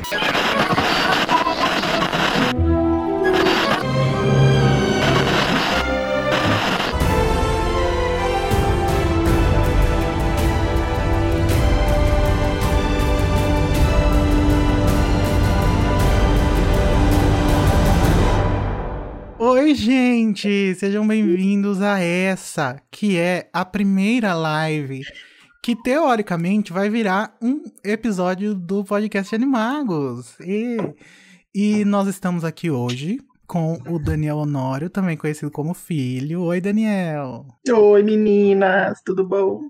Oi, gente! Sejam bem-vindos a essa, que é a primeira live que teoricamente vai virar um episódio do podcast Animagos. E, e nós estamos aqui hoje com o Daniel Honório, também conhecido como Filho. Oi, Daniel! Oi, meninas, tudo bom?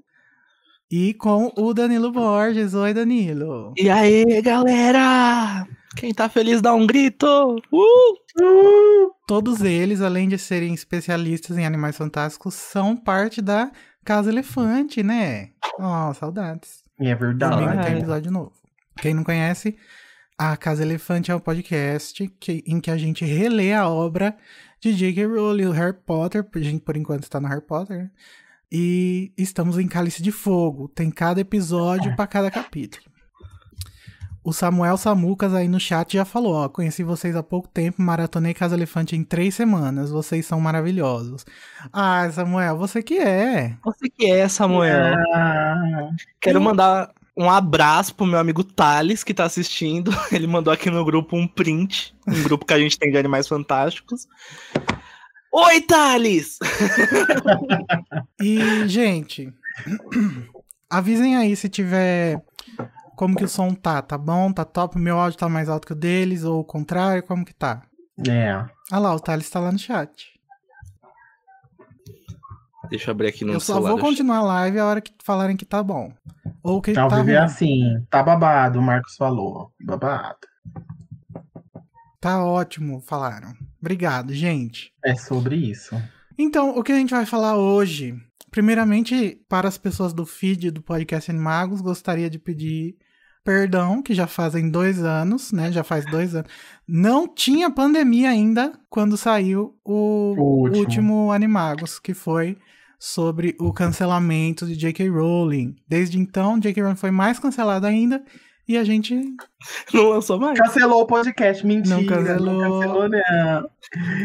E com o Danilo Borges. Oi, Danilo! E aí, galera? Quem tá feliz dá um grito! Uh! Uh, Todos eles, além de serem especialistas em animais fantásticos, são parte da Casa Elefante, né? Oh, saudades. é Domingo verdade. tem episódio novo. Quem não conhece, a Casa Elefante é um podcast que- em que a gente relê a obra de J.K. Rowling, o Harry Potter. A gente, por enquanto, está no Harry Potter. né? E estamos em Cálice de Fogo. Tem cada episódio para cada capítulo. O Samuel Samucas aí no chat já falou, ó, conheci vocês há pouco tempo, maratonei Casa Elefante em três semanas, vocês são maravilhosos. Ah, Samuel, você que é. Você que é, Samuel? Ah, Quero mandar um abraço pro meu amigo Thales, que tá assistindo. Ele mandou aqui no grupo um print, um grupo que a gente tem de animais fantásticos. Oi, Thales! E, gente, avisem aí se tiver como que o som tá, tá bom, tá top, meu áudio tá mais alto que o deles, ou o contrário, como que tá? é. Ah lá, o Thales tá lá no chat. Deixa eu abrir aqui no Eu só celular. vou continuar a live a hora que falarem que tá bom. Ou que Ao tá vivo é ruim. assim, tá babado, o Marcos falou. Babado. Tá ótimo, falaram. Obrigado, gente. É sobre isso. Então, o que a gente vai falar hoje? Primeiramente, para as pessoas do feed do podcast Animagos, gostaria de pedir perdão, que já fazem dois anos, né? Já faz dois anos. Não tinha pandemia ainda quando saiu o, O último. último Animagos, que foi sobre o cancelamento de J.K. Rowling. Desde então, J.K. Rowling foi mais cancelada ainda e a gente Não lançou mais. Cancelou o podcast, mentira. Não cancelou. Não cancelou, não.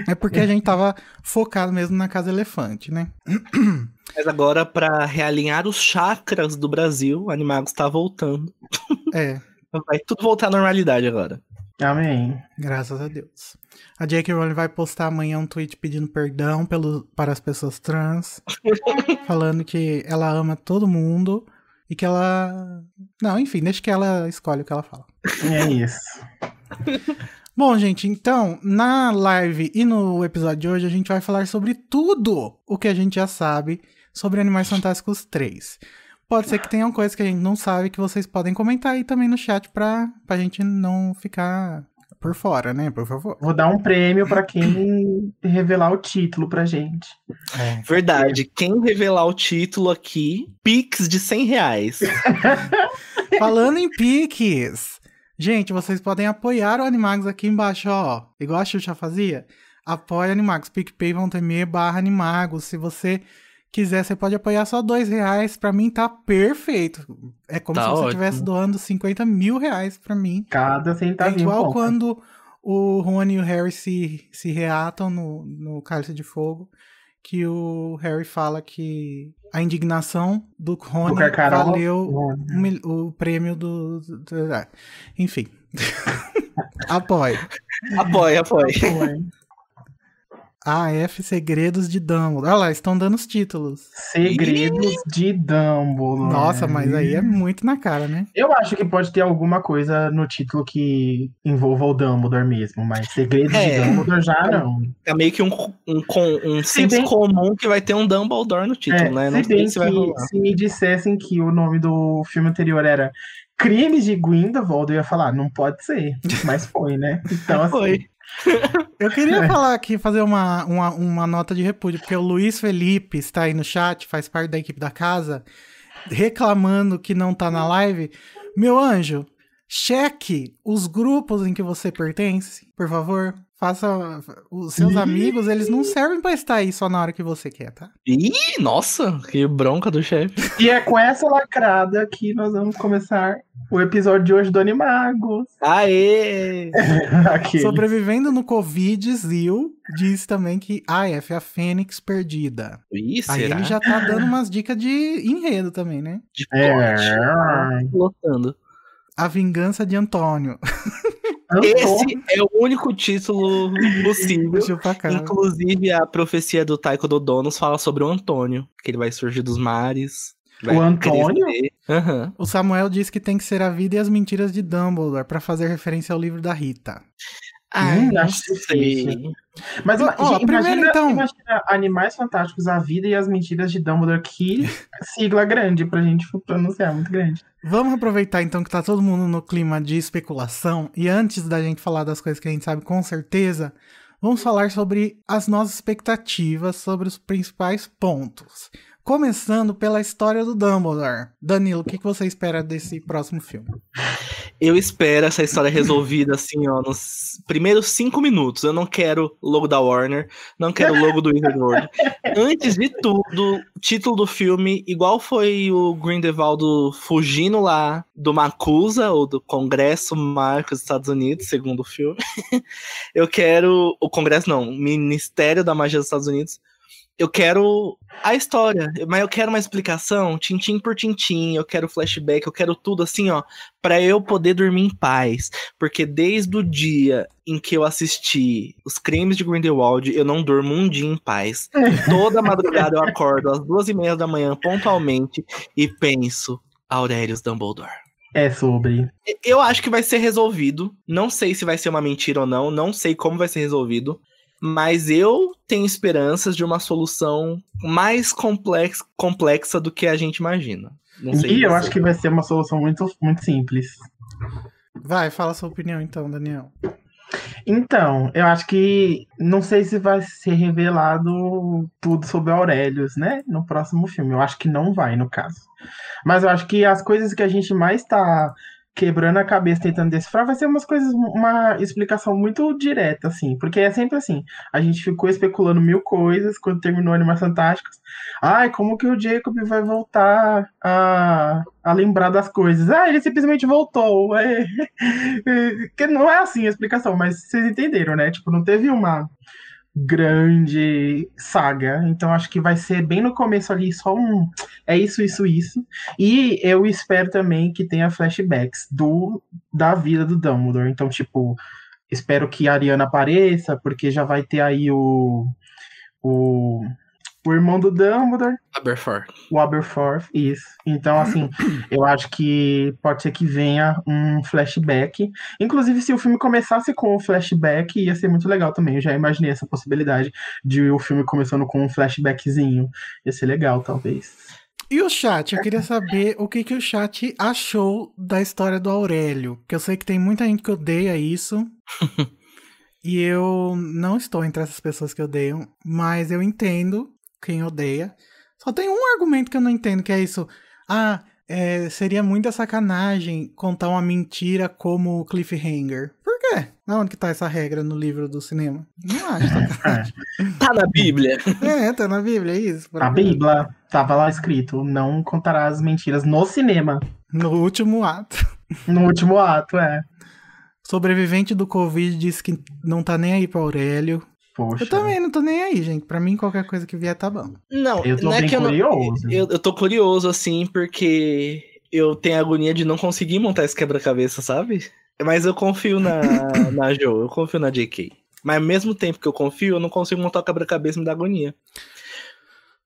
é porque a gente tava focado mesmo na Casa Elefante, né? Mas agora, pra realinhar os chakras do Brasil, o Animagos tá voltando. É. Vai tudo voltar à normalidade agora. Amém. Graças a Deus. A J.K. Rowling vai postar amanhã um tweet pedindo perdão pelo, para as pessoas trans, falando que ela ama todo mundo e que ela. Não, enfim, deixa que ela escolhe o que ela fala. É isso. Bom, gente, então, na live e no episódio de hoje, a gente vai falar sobre tudo o que a gente já sabe sobre Animais Fantásticos 3. Pode ser que tenham coisas que a gente não sabe que vocês podem comentar aí também no chat pra, pra gente não ficar por fora, né? Por favor. Vou dar um prêmio pra quem revelar o título pra gente. É. Verdade, quem revelar o título aqui, Pix de 100 reais. Falando em piques, gente, vocês podem apoiar o Animagos aqui embaixo, ó. Igual a Xuxa fazia. Apoia Animagos, picpay.me barra Animagos. Se você quiser, você pode apoiar só dois reais. Pra mim tá perfeito. É como Tá se você estivesse doando 50 mil reais pra mim. Cada É centavinho. igual quando o Rony e o Harry se, se reatam no, no Cálice de Fogo, que o Harry fala que a indignação do Rony Carcarol. valeu o o prêmio do. do- ah, enfim. Apoio. Apoia, apoia. Foi. AF Segredos de Dumbledore. Olha lá, estão dando os títulos. Segredos de Dumbledore. Nossa, mas aí é muito na cara, né? Eu acho que pode ter alguma coisa no título que envolva o Dumbledore mesmo, mas Segredos de É. Dumbledore já não. É meio que um, um, com- um senso bem- comum que vai ter um Dumbledore no título, É, né? Não se bem sei se vai que rolar. se me dissessem que o nome do filme anterior era Crimes de Grindelwald, eu ia falar, não pode ser. Mas foi, né? Então, assim, Foi. Eu queria É. falar aqui, fazer uma, uma, uma nota de repúdio, porque o Luiz Felipe está aí no chat, faz parte da equipe da casa, reclamando que não tá na live. Meu anjo, cheque os grupos em que você pertence, por favor. Faça. Os seus Ih. amigos, eles não servem pra estar aí só na hora que você quer, tá? Ih, nossa, que bronca do chefe. E é com essa lacrada que nós vamos começar o episódio de hoje do Animagos. Aê! Sobrevivendo no Covid, Zil diz também que AF é a Fênix perdida. Ih, Aí será? ele já tá dando umas dicas de enredo também, né? De É. corte. Lotando. A vingança de Antônio. Esse é o único título possível. Inclusive, a profecia do Taiko Dodonos fala sobre o Antônio, que ele vai surgir dos mares. O Antônio? Aham. O Samuel diz que tem que ser a vida e as mentiras de Dumbledore pra fazer referência ao livro da Rita. Ai, Hum, acho difícil. Mas Ó, gente, primeiro, imagina, então- imagina Animais Fantásticos, a vida e as mentiras de Dumbledore. Que sigla grande pra gente pronunciar, muito grande. Vamos aproveitar então que tá todo mundo no clima de especulação e antes da gente falar das coisas que a gente sabe com certeza, vamos falar sobre as nossas expectativas sobre os principais pontos. Começando pela história do Dumbledore. Danilo, o que, que você espera desse próximo filme? Eu espero essa história resolvida assim, ó, nos primeiros cinco minutos. Eu não quero logo da Warner, não quero logo do Wizard. Antes de tudo, título do filme, igual foi o Grindelwald fugindo lá do Macusa, ou do Congresso Marco dos Estados Unidos, segundo o filme. Eu quero. O Congresso não, Ministério da Magia dos Estados Unidos. Eu quero a história, mas eu quero uma explicação, tintim por tintim, eu quero flashback, eu quero tudo assim, ó, para eu poder dormir em paz, porque desde o dia em que eu assisti Os Crimes de Grindelwald, eu não durmo um dia em paz. Toda madrugada eu acordo às duas e meia da manhã, pontualmente, e penso, Aurelius Dumbledore. É sobre. Eu acho que vai ser resolvido. Não sei se vai ser uma mentira ou não. Não sei como vai ser resolvido. Mas eu tenho esperanças de uma solução mais complex, complexa do que a gente imagina. Não sei E eu acho que vai ser uma solução muito, muito simples. Vai, fala sua opinião então, Daniel. Então, eu acho que não sei se vai ser revelado tudo sobre Aurelius, né? No próximo filme. Eu acho que não vai, no caso. Mas eu acho que as coisas que a gente mais tá quebrando a cabeça tentando decifrar vai ser umas coisas, uma explicação muito direta, assim. Porque é sempre assim. A gente ficou especulando mil coisas quando terminou Animais Fantásticos. Ai, como que o Jacob vai voltar a, a lembrar das coisas? Ah, ele simplesmente voltou. É, é, que não é assim a explicação, mas vocês entenderam, né? Tipo, não teve uma grande saga. Então acho que vai ser bem no começo ali só um é isso, isso, isso. E eu espero também que tenha flashbacks do da vida do Dumbledore. Então, tipo, espero que a Ariana apareça, porque já vai ter aí o o, o irmão do Dumbledore, Aberforth. o Aberforth, isso. Então, assim, eu acho que pode ser que venha um flashback. Inclusive, se o filme começasse com um flashback, ia ser muito legal também. Eu já imaginei essa possibilidade de o filme começando com um flashbackzinho. Ia ser legal, talvez. E o chat? Eu queria saber o que, que o chat achou da história do Aurélio. Porque eu sei que tem muita gente que odeia isso. e eu não estou entre essas pessoas que odeiam. Mas eu entendo quem odeia. Só tem um argumento que eu não entendo, que é isso. Ah, é, seria muita sacanagem contar uma mentira como cliffhanger. Por quê? Onde que tá essa regra no livro do cinema? Não acho sacanagem. Tá na Bíblia. é, tá na Bíblia, é isso. A Bíblia tava lá escrito: não contará as mentiras no cinema. No último ato. No último ato, é. Sobrevivente do Covid disse que não tá nem aí pra Aurélio. Poxa. Eu também não tô nem aí, gente. Pra mim, qualquer coisa que vier tá bom. Não, Eu tô não é bem que eu não, curioso. Eu, eu tô curioso, assim, porque eu tenho agonia de não conseguir montar esse quebra-cabeça, sabe? Mas eu confio na, na Jo, eu confio na JK. Mas ao mesmo tempo que eu confio, eu não consigo montar o quebra-cabeça e me dá agonia.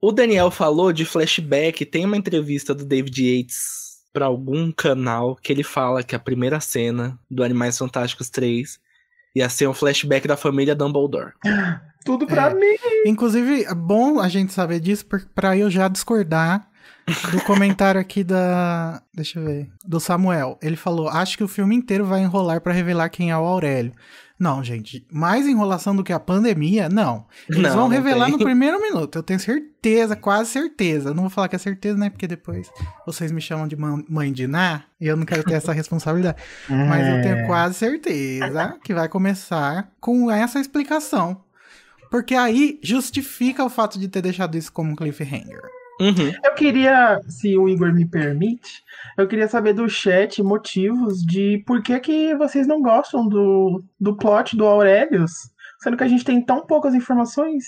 O Daniel falou de flashback, tem uma entrevista do David Yates pra algum canal que ele fala que a primeira cena do Animais Fantásticos 3 ia ser um flashback da família Dumbledore. Tudo pra É. mim. Inclusive, é bom a gente saber disso pra eu já discordar do comentário aqui da. Deixa eu ver. Do Samuel. Ele falou: Acho que o filme inteiro vai enrolar pra revelar quem é o Aurélio. Não, gente, mais enrolação do que a pandemia, não. Eles Não, vão não revelar tem. no primeiro minuto, eu tenho certeza, quase certeza. Eu não vou falar que é certeza, né? Porque depois vocês me chamam de mãe de Ná e eu não quero ter essa responsabilidade. Mas eu É. tenho quase certeza que vai começar com essa explicação. Porque aí justifica o fato de ter deixado isso como um cliffhanger. Uhum. Eu queria, se o Igor me permite, eu queria saber do chat motivos de por que, que vocês não gostam do, do plot do Aurelius, sendo que a gente tem tão poucas informações.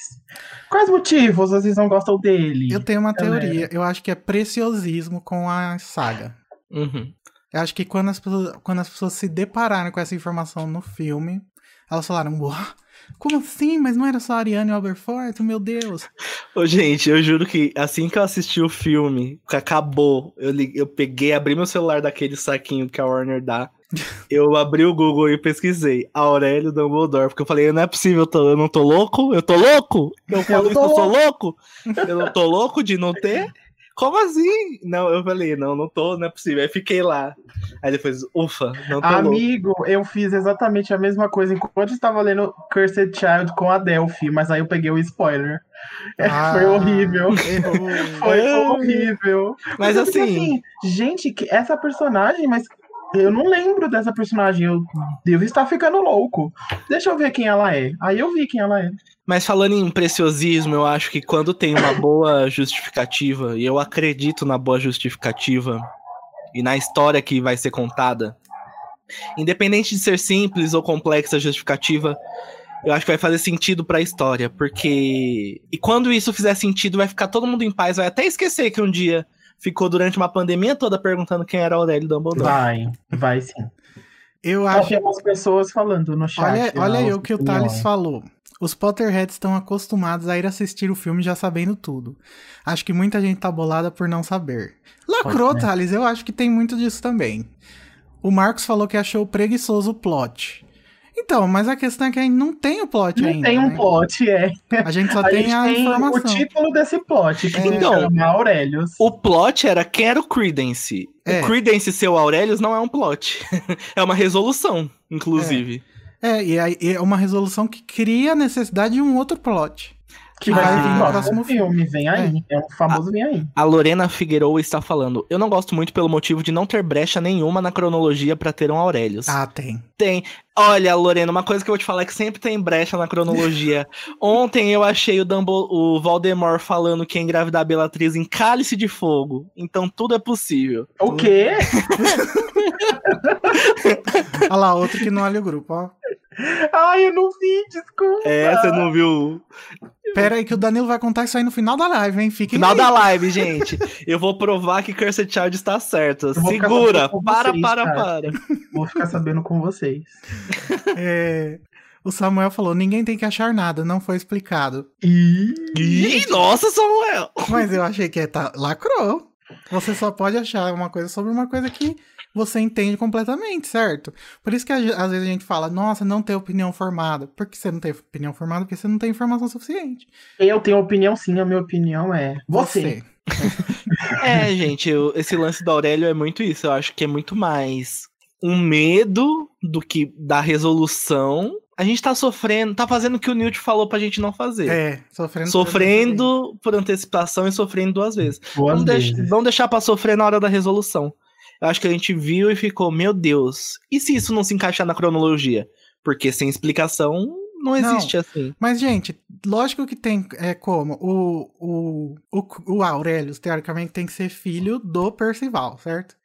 Quais motivos vocês não gostam dele? Eu tenho uma Galera. teoria, eu acho que é preciosismo com a saga. Uhum. Eu acho que quando as pessoas, quando as pessoas se depararam com essa informação no filme, elas falaram, uau, como assim? Mas não era só a Ariane e o? Meu Deus. Ô, gente, eu juro que assim que eu assisti o filme, que acabou, eu, li- eu peguei, abri meu celular daquele saquinho que a Warner dá. Eu abri o Google e pesquisei Aurélio Dumbledore, porque eu falei, não é possível, eu, tô- eu não tô louco? Eu tô louco? Eu falo isso, tô eu sou louco? Eu não tô louco de não ter? Como assim? Não, eu falei, não, não tô, não é possível. Aí fiquei lá. Aí depois, ufa, não tô louco. Amigo, eu fiz exatamente a mesma coisa enquanto estava lendo Cursed Child com a Delphi, mas aí eu peguei o spoiler. É, foi Ah, horrível. Errou. Foi horrível. Mas Eu fiquei assim, gente, que essa personagem, mas eu não lembro dessa personagem. Eu devo estar ficando louco. Deixa eu ver quem ela é. Aí eu vi quem ela é. Mas falando em preciosismo, eu acho que quando tem uma boa justificativa, e eu acredito na boa justificativa e na história que vai ser contada, independente de ser simples ou complexa a justificativa, eu acho que vai fazer sentido pra história, porque e quando isso fizer sentido, vai ficar todo mundo em paz, vai até esquecer que um dia ficou durante uma pandemia toda perguntando quem era Aurélio Dumbledore. Vai, vai sim. Eu Só acho. temos pessoas falando no chat. Olha, olha aí as o que o. Thales falou. Os Potterheads estão acostumados a ir assistir o filme já sabendo tudo. Acho que muita gente tá bolada por não saber. Lacrou. Thales, eu acho que tem muito disso também. O Marcos falou que achou preguiçoso o plot. Então, mas a questão é que a gente não tem o plot Não ainda. tem um né? plot, é. A gente só A tem gente a tem informação. o título desse plot, que É. Então, chama Aurelius. O plot era quem era o Credence. É. O Credence ser o Aurelius não é um plot. é uma resolução, inclusive. É, e aí é uma resolução que cria a necessidade de um outro plot. Que vai vir no próximo filme. Vem aí. É, um famoso vem aí. A Lorena Figueiredo está falando. Eu não gosto muito pelo motivo de não ter brecha nenhuma na cronologia pra ter um Aurelius. Ah, tem. Tem. Olha, Lorena, uma coisa que eu vou te falar é que sempre tem brecha na cronologia. Ontem eu achei o, Dumble, o Voldemort falando que ia engravidar a Bellatrix em Cálice de Fogo. Então tudo é possível. O quê? Olha lá, outro que não olha o grupo, ó. Ai, eu não vi, desculpa. É, você não viu Pera aí que o Danilo vai contar isso aí no final da live, hein? Fiquem Final aí. da live, gente. Eu vou provar que Cursed Child está certa. Segura. Para, vocês, para, cara. para. Vou ficar sabendo com vocês. É, o Samuel falou: ninguém tem que achar nada, não foi explicado. Ih, Ih, nossa, Samuel. Mas eu achei que é, tá, lacrou. Você só pode achar uma coisa sobre uma coisa que você entende completamente, certo? Por isso que a- às vezes a gente fala, nossa, não tem opinião formada. Por que você não tem opinião formada? Porque você não tem informação suficiente. eu tenho opinião sim, a minha opinião é você. É, gente, eu- esse lance do Aurélio é muito isso. Eu acho que é muito mais um medo do que da resolução. A gente tá sofrendo, tá fazendo o que o Newt falou pra gente não fazer. É, sofrendo. Sofrendo por antecipação e sofrendo duas vezes. Vamos, deix- vezes. vamos deixar pra sofrer na hora da resolução. Eu acho que a gente viu e ficou, meu Deus, e se isso não se encaixar na cronologia? Porque sem explicação não existe assim. Mas, gente, lógico que tem. É como? O, o, o, o Aurelius, teoricamente, tem que ser filho do Percival, certo?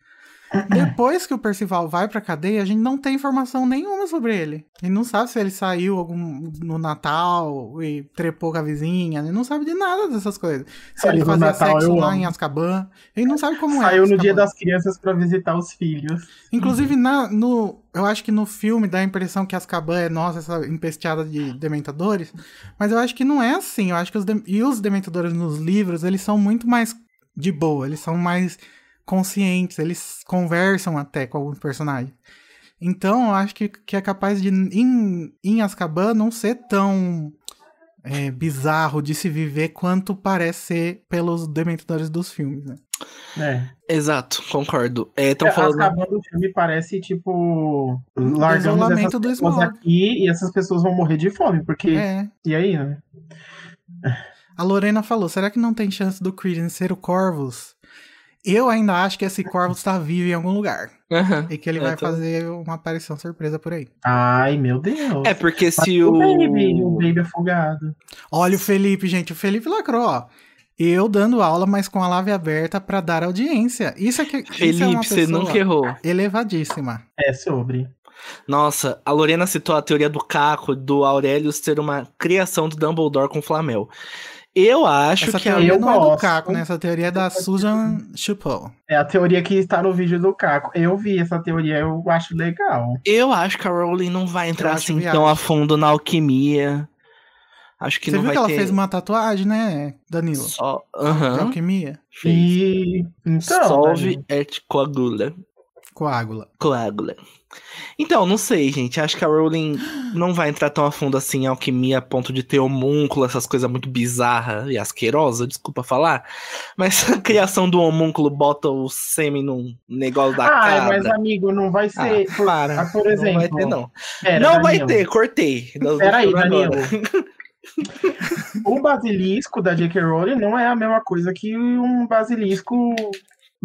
Depois que o Percival vai pra cadeia, a gente não tem informação nenhuma sobre ele. Gente não sabe se ele saiu algum, no Natal e trepou com a vizinha. Ele não sabe de nada dessas coisas. Se Saiu ele fazia Natal, sexo lá amo. em Azkaban. Ele não sabe como é. Saiu no dia das crianças pra visitar os filhos. Inclusive, na, no, eu acho que no filme dá a impressão que Azkaban é, nossa, essa empesteada de dementadores. Mas eu acho que não é assim. Eu acho que os, dem- e os dementadores nos livros, eles são muito mais de boa. Eles são mais conscientes. Eles conversam até com alguns personagens. Então, eu acho que, que é capaz de, em, em Azkaban, não ser tão é, bizarro de se viver quanto parece ser pelos dementadores dos filmes, né? É. Exato, concordo. Estão É, falando. Acabando o filme parece, tipo, largamos essas do pessoas aqui e essas pessoas vão morrer de fome, porque... É. E aí, né? A Lorena falou: será que não tem chance do Credence ser o Corvus? Eu ainda acho que esse Corvus tá vivo em algum lugar. Aham. E que ele Eu vai tô- fazer uma aparição surpresa por aí. Ai, meu Deus. É porque Mas se o o. Baby, o Baby afogado. Olha o Felipe, gente. O Felipe lacrou, ó. Eu dando aula, mas com a live aberta pra dar audiência. Isso é que. isso é Felipe, uma você nunca errou. Elevadíssima. É sobre. Nossa, a Lorena citou a teoria do Caco, do Aurelius ser uma criação do Dumbledore com Flamel. Eu acho Essa que a... teoria eu não é do gosto. Caco, né? Essa teoria é da Susan Chupel. É a teoria que está no vídeo do Caco. Eu vi essa teoria, eu acho legal. eu acho que a Rowling não vai entrar assim viagem. tão a fundo na alquimia. Acho que Você não viu vai que ela ter fez uma tatuagem, né, Danilo? só. Aham. alquimia? fez. E então, Solve né? et coagula. Coágula. Coagula. Então, não sei, gente. Acho que a Rowling não vai entrar tão a fundo assim em alquimia a ponto de ter homúnculo, essas coisas muito bizarras e asquerosas, desculpa falar. Mas a criação do homúnculo bota o sêmen num negócio da Ai, cabra. mas amigo, não vai ser. por, Para. ah, por exemplo. não vai ter, não. Pera, não vai ter, cortei. Peraí, Danilo. agora. o basilisco da J.K. Rowling não é a mesma coisa que um basilisco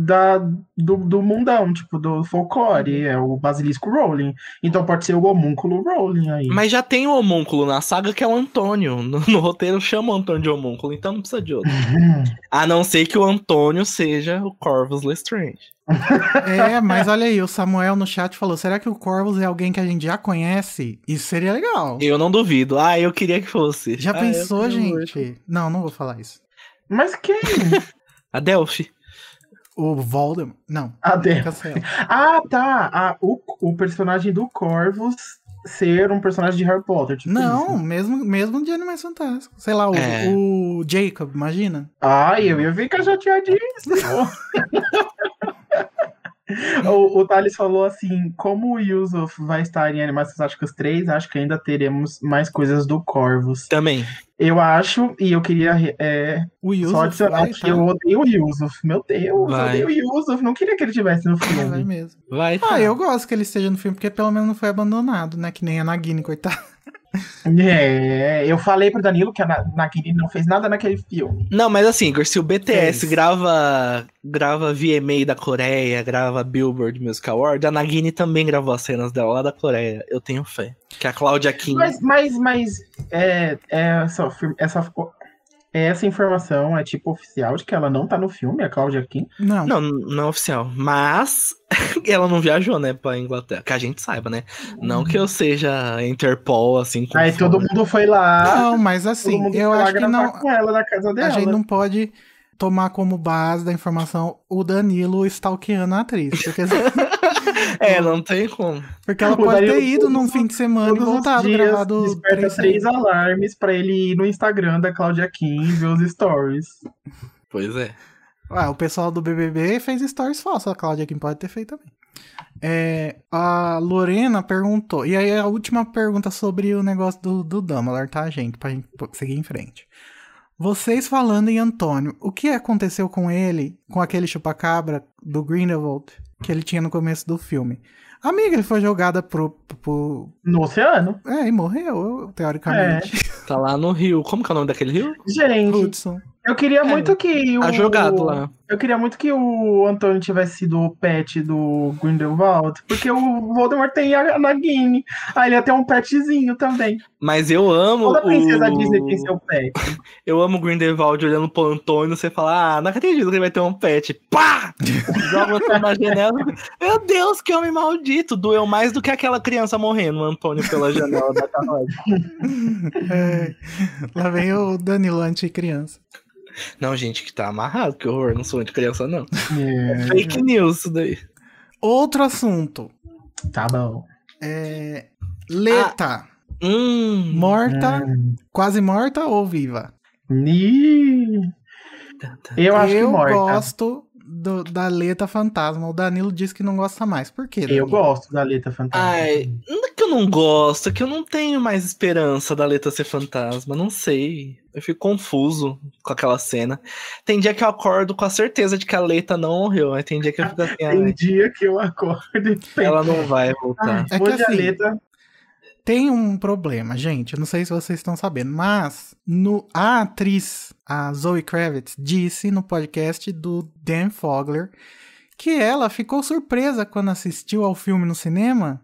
da, do, do mundão, tipo, do folclore. É o basilisco Rowling. Então pode ser o homúnculo Rowling aí. Mas já tem o homúnculo na saga que é o Antônio. No, no roteiro chama o Antônio de homúnculo, então não precisa de outro. A não ser que o Antônio seja o Corvus Lestrange. É, mas olha aí, o Samuel no chat falou: será que o Corvus é alguém que a gente já conhece? Isso seria legal. Eu não duvido. Ah, eu queria que fosse. Já Ah, pensou, queria muito. gente? Não, não vou falar isso. Mas quem? A Delphi. O Voldemort. Não, A Débora. cancela. Ah, tá. Ah, o, o personagem do Corvus ser um personagem de Harry Potter. Tipo Não, isso. mesmo, mesmo de Animais Fantásticos. Sei lá, o, É. o Jacob, imagina. Ai, eu ia ficar chateadíssimo. o, o Thales falou assim: como o Yusuf vai estar em Animais Fantásticos 3, acho que ainda teremos mais coisas do Corvus. Também. Eu acho, e eu queria é, O só Yusuf adicionar vai, que tá? eu odeio o Yusuf. Meu Deus, Vai. eu odeio o Yusuf. Não queria que ele tivesse no Vai filme. mesmo. Vai. tá. Ah, eu gosto que ele esteja no filme, porque pelo menos não foi abandonado, né? Que nem a Nagini, coitada. É, eu falei pro Danilo que a Na- Nagini não fez nada naquele filme. Não, mas assim, Igor, se o BTS Fez. grava grava VMA da Coreia, grava Billboard Music Award, a Nagini também gravou as cenas dela lá da Coreia. Eu tenho fé. Que a Cláudia Kim. Mas, mas, mas é, é essa, afirma- essa, essa informação é tipo oficial de que ela não tá no filme, a Cláudia Kim. Não. Não, não é oficial. Mas ela não viajou, né, pra Inglaterra. Que a gente saiba, né? Não que eu seja Interpol, assim. Aí todo mundo foi lá. Não, mas assim, eu acho que não. com ela na casa dela. A gente não pode tomar como base da informação o Danilo stalkeando a atriz. Porque, É, não tem como. porque ela pode ter ido num fim de semana e voltado, dias gravado desperta três três alarmes pra ele ir no Instagram da Cláudia Kim e ver os stories. Pois é. Ah, o pessoal do BBB fez stories falsos, a Cláudia Kim pode ter feito também. É, a Lorena perguntou, e aí a última pergunta sobre o negócio do, do Dumbledore, tá, gente? Pra gente seguir em frente. Vocês falando em Antônio, o que aconteceu com ele, com aquele chupacabra do Grindelwald, que ele tinha no começo do filme? Amiga, ele foi jogada pro, pro... No oceano. É, e morreu, teoricamente. Tá lá no Rio. Como que é o nome daquele rio? Gente, Hudson. eu queria muito que o. Tá jogado lá. Eu queria muito que o Antônio tivesse sido o pet do Grindelwald, porque o Voldemort tem a Nagini. Aí ele ia ter um petzinho também. Mas eu amo. Toda princesa o... Disney tem seu pet. Eu amo o Grindelwald olhando pro Antônio. Você fala, ah, não acredito que ele vai ter um pet. Pá! Joga você na janela. Meu Deus, que homem maldito. Doeu mais do que aquela criança morrendo, o Antônio, pela janela da carruagem. É, lá vem o Danilo anti-criança. Não, gente, que tá amarrado, que horror. Não sou de criança, não. É, Fake news, isso daí. Outro assunto. tá bom. É, Leta, Hum. morta, Hum. quase morta ou viva? Ih, Eu acho que eu morta. gosto do- da Leta Fantasma. O Danilo disse que não gosta mais. Por quê? Danilo? Eu gosto da letra fantástica. Ai, não é que eu não gosto, é que eu não tenho mais esperança da Leta ser fantasma, não sei. Eu fico confuso com aquela cena. Tem dia que eu acordo com a certeza de que a Leta não morreu, mas tem dia que eu fico assim, Tem "Ai, dia que eu acordo e penso, ela não vai voltar. É que hoje a assim, Leta Tem um problema, gente. Eu não sei se vocês estão sabendo, mas no, a atriz, a Zoe Kravitz, disse no podcast do Dan Fogler que ela ficou surpresa quando assistiu ao filme no cinema.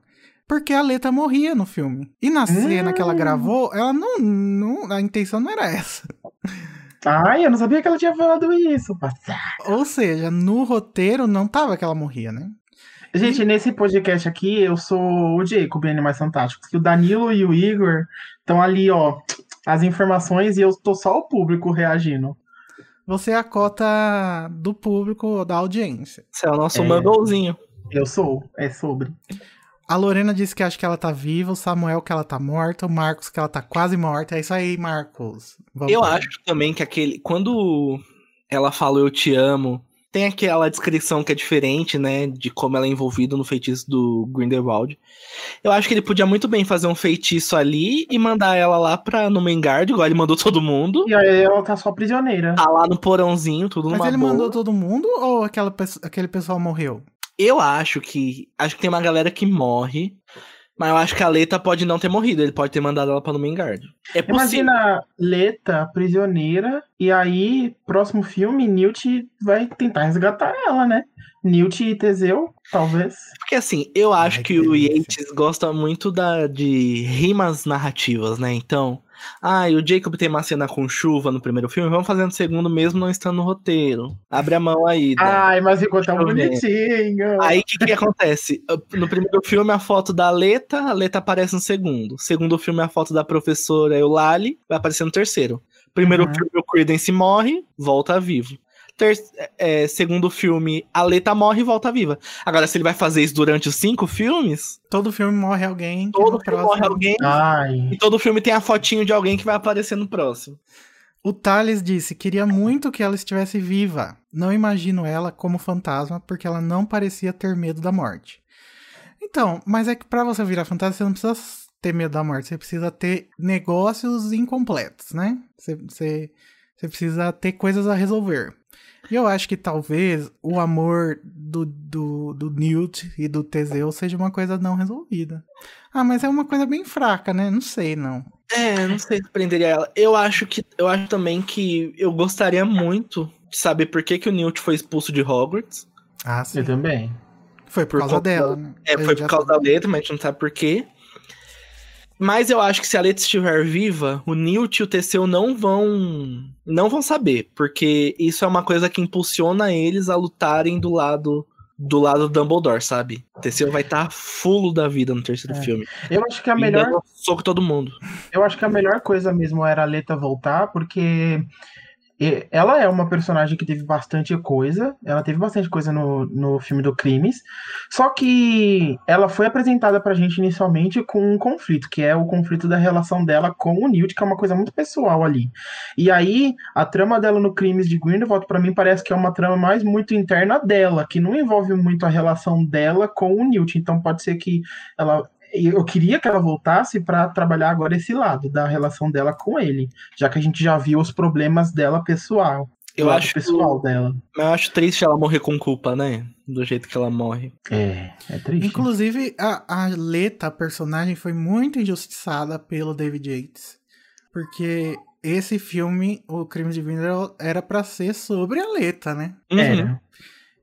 Porque a Leta morria no filme. E na cena que ela Hum. gravou, ela não, não. A intenção não era essa. Ai, eu não sabia que ela tinha falado isso. passado. Ou seja, no roteiro não tava que ela morria, né? Gente, nesse podcast aqui, eu sou o Jacob, em Animais Fantásticos. Que o Danilo e o Igor estão ali, ó, as informações, e eu tô só o público reagindo. Você é a cota do público, da audiência. Esse é o nosso É. Mugglezinho. Eu sou, é sobre. A Lorena disse que acha que ela tá viva, o Samuel que ela tá morta, o Marcos que ela tá quase morta. É isso aí, Marcos. Vamos Eu lá. acho também que aquele. Quando ela fala eu te amo, tem aquela descrição que é diferente, né? De como ela é envolvida no feitiço do Grindelwald. Eu acho que ele podia muito bem fazer um feitiço ali e mandar ela lá pra Numengard, igual ele mandou todo mundo. E aí ela tá só prisioneira. Tá lá no porãozinho, tudo Mas numa ele boa. mandou todo mundo ou aquela, aquele pessoal morreu? Eu acho que. Acho que tem uma galera que morre. Mas eu acho que a Leta pode não ter morrido. Ele pode ter mandado ela pra Numengard. É possível. Imagina Leta prisioneira, e aí, próximo filme, Newt vai tentar resgatar ela, né? Newt e Teseu, talvez. Porque assim, eu acho Ai, que que o delícia. Yates gosta muito da, de rimas narrativas, né? Então, ah, o Jacob tem uma cena com chuva no primeiro filme, vamos fazer no segundo mesmo não estando no roteiro. Abre a mão aí. Dan. Ai, mas ficou tão bonitinho. Aí o que, que acontece? No primeiro filme, a foto da Leta, a Leta aparece no segundo. Segundo filme, a foto da professora Eulalie vai aparecer no terceiro. Primeiro Uhum. filme, o Credence morre, volta vivo. Ter- é, segundo filme, a Leta morre e volta viva. Agora, se ele vai fazer isso durante os cinco filmes, Todo filme morre alguém. todo filme próximo- morre alguém Ai. e todo filme tem a fotinho de alguém que vai aparecer no próximo. O Thales disse: queria muito que ela estivesse viva. Não imagino ela como fantasma, porque ela não parecia ter medo da morte. Então, mas é que pra você virar fantasma, você não precisa ter medo da morte, você precisa ter negócios incompletos, né? Você, você, você precisa ter coisas a resolver. E eu acho que talvez o amor do, do, do Newt e do Teseu seja uma coisa não resolvida. Ah, mas é uma coisa bem fraca, né? Não sei, não. É, não sei se prenderia ela. Eu acho que eu acho também que eu gostaria muito de saber por que, que o Newt foi expulso de Hogwarts. Ah, sim. Eu também. Foi por, Por causa conta dela, né? É, foi gente por causa da letra, mas a gente não sabe por quê. Mas eu acho que se a letra estiver viva, o Newt e o Teseu não vão não vão saber, porque isso é uma coisa que impulsiona eles a lutarem do lado do lado do Dumbledore, sabe? O Teseu vai estar fulo da vida no terceiro É. filme. Eu acho que a E melhor soco todo mundo. Eu acho que a melhor coisa mesmo era a Leta voltar, porque ela é uma personagem que teve bastante coisa, ela teve bastante coisa no, no filme do Crimes, só que ela foi apresentada pra gente inicialmente com um conflito, que é o conflito da relação dela com o Newt, que é uma coisa muito pessoal ali. E aí, a trama dela no Crimes de Grindelwald, pra mim, parece que é uma trama mais muito interna dela, que não envolve muito a relação dela com o Newt, então pode ser que ela eu queria que ela voltasse pra trabalhar agora esse lado da relação dela com ele, já que a gente já viu os problemas dela pessoal. Eu acho, pessoal dela. eu acho triste ela morrer com culpa, né? Do jeito que ela morre. É, é triste. Inclusive, a, a Leta, a personagem, foi muito injustiçada pelo David Yates. Porque esse filme, O Crime de Grindelwald, era pra ser sobre a Leta, né? Uhum. Era.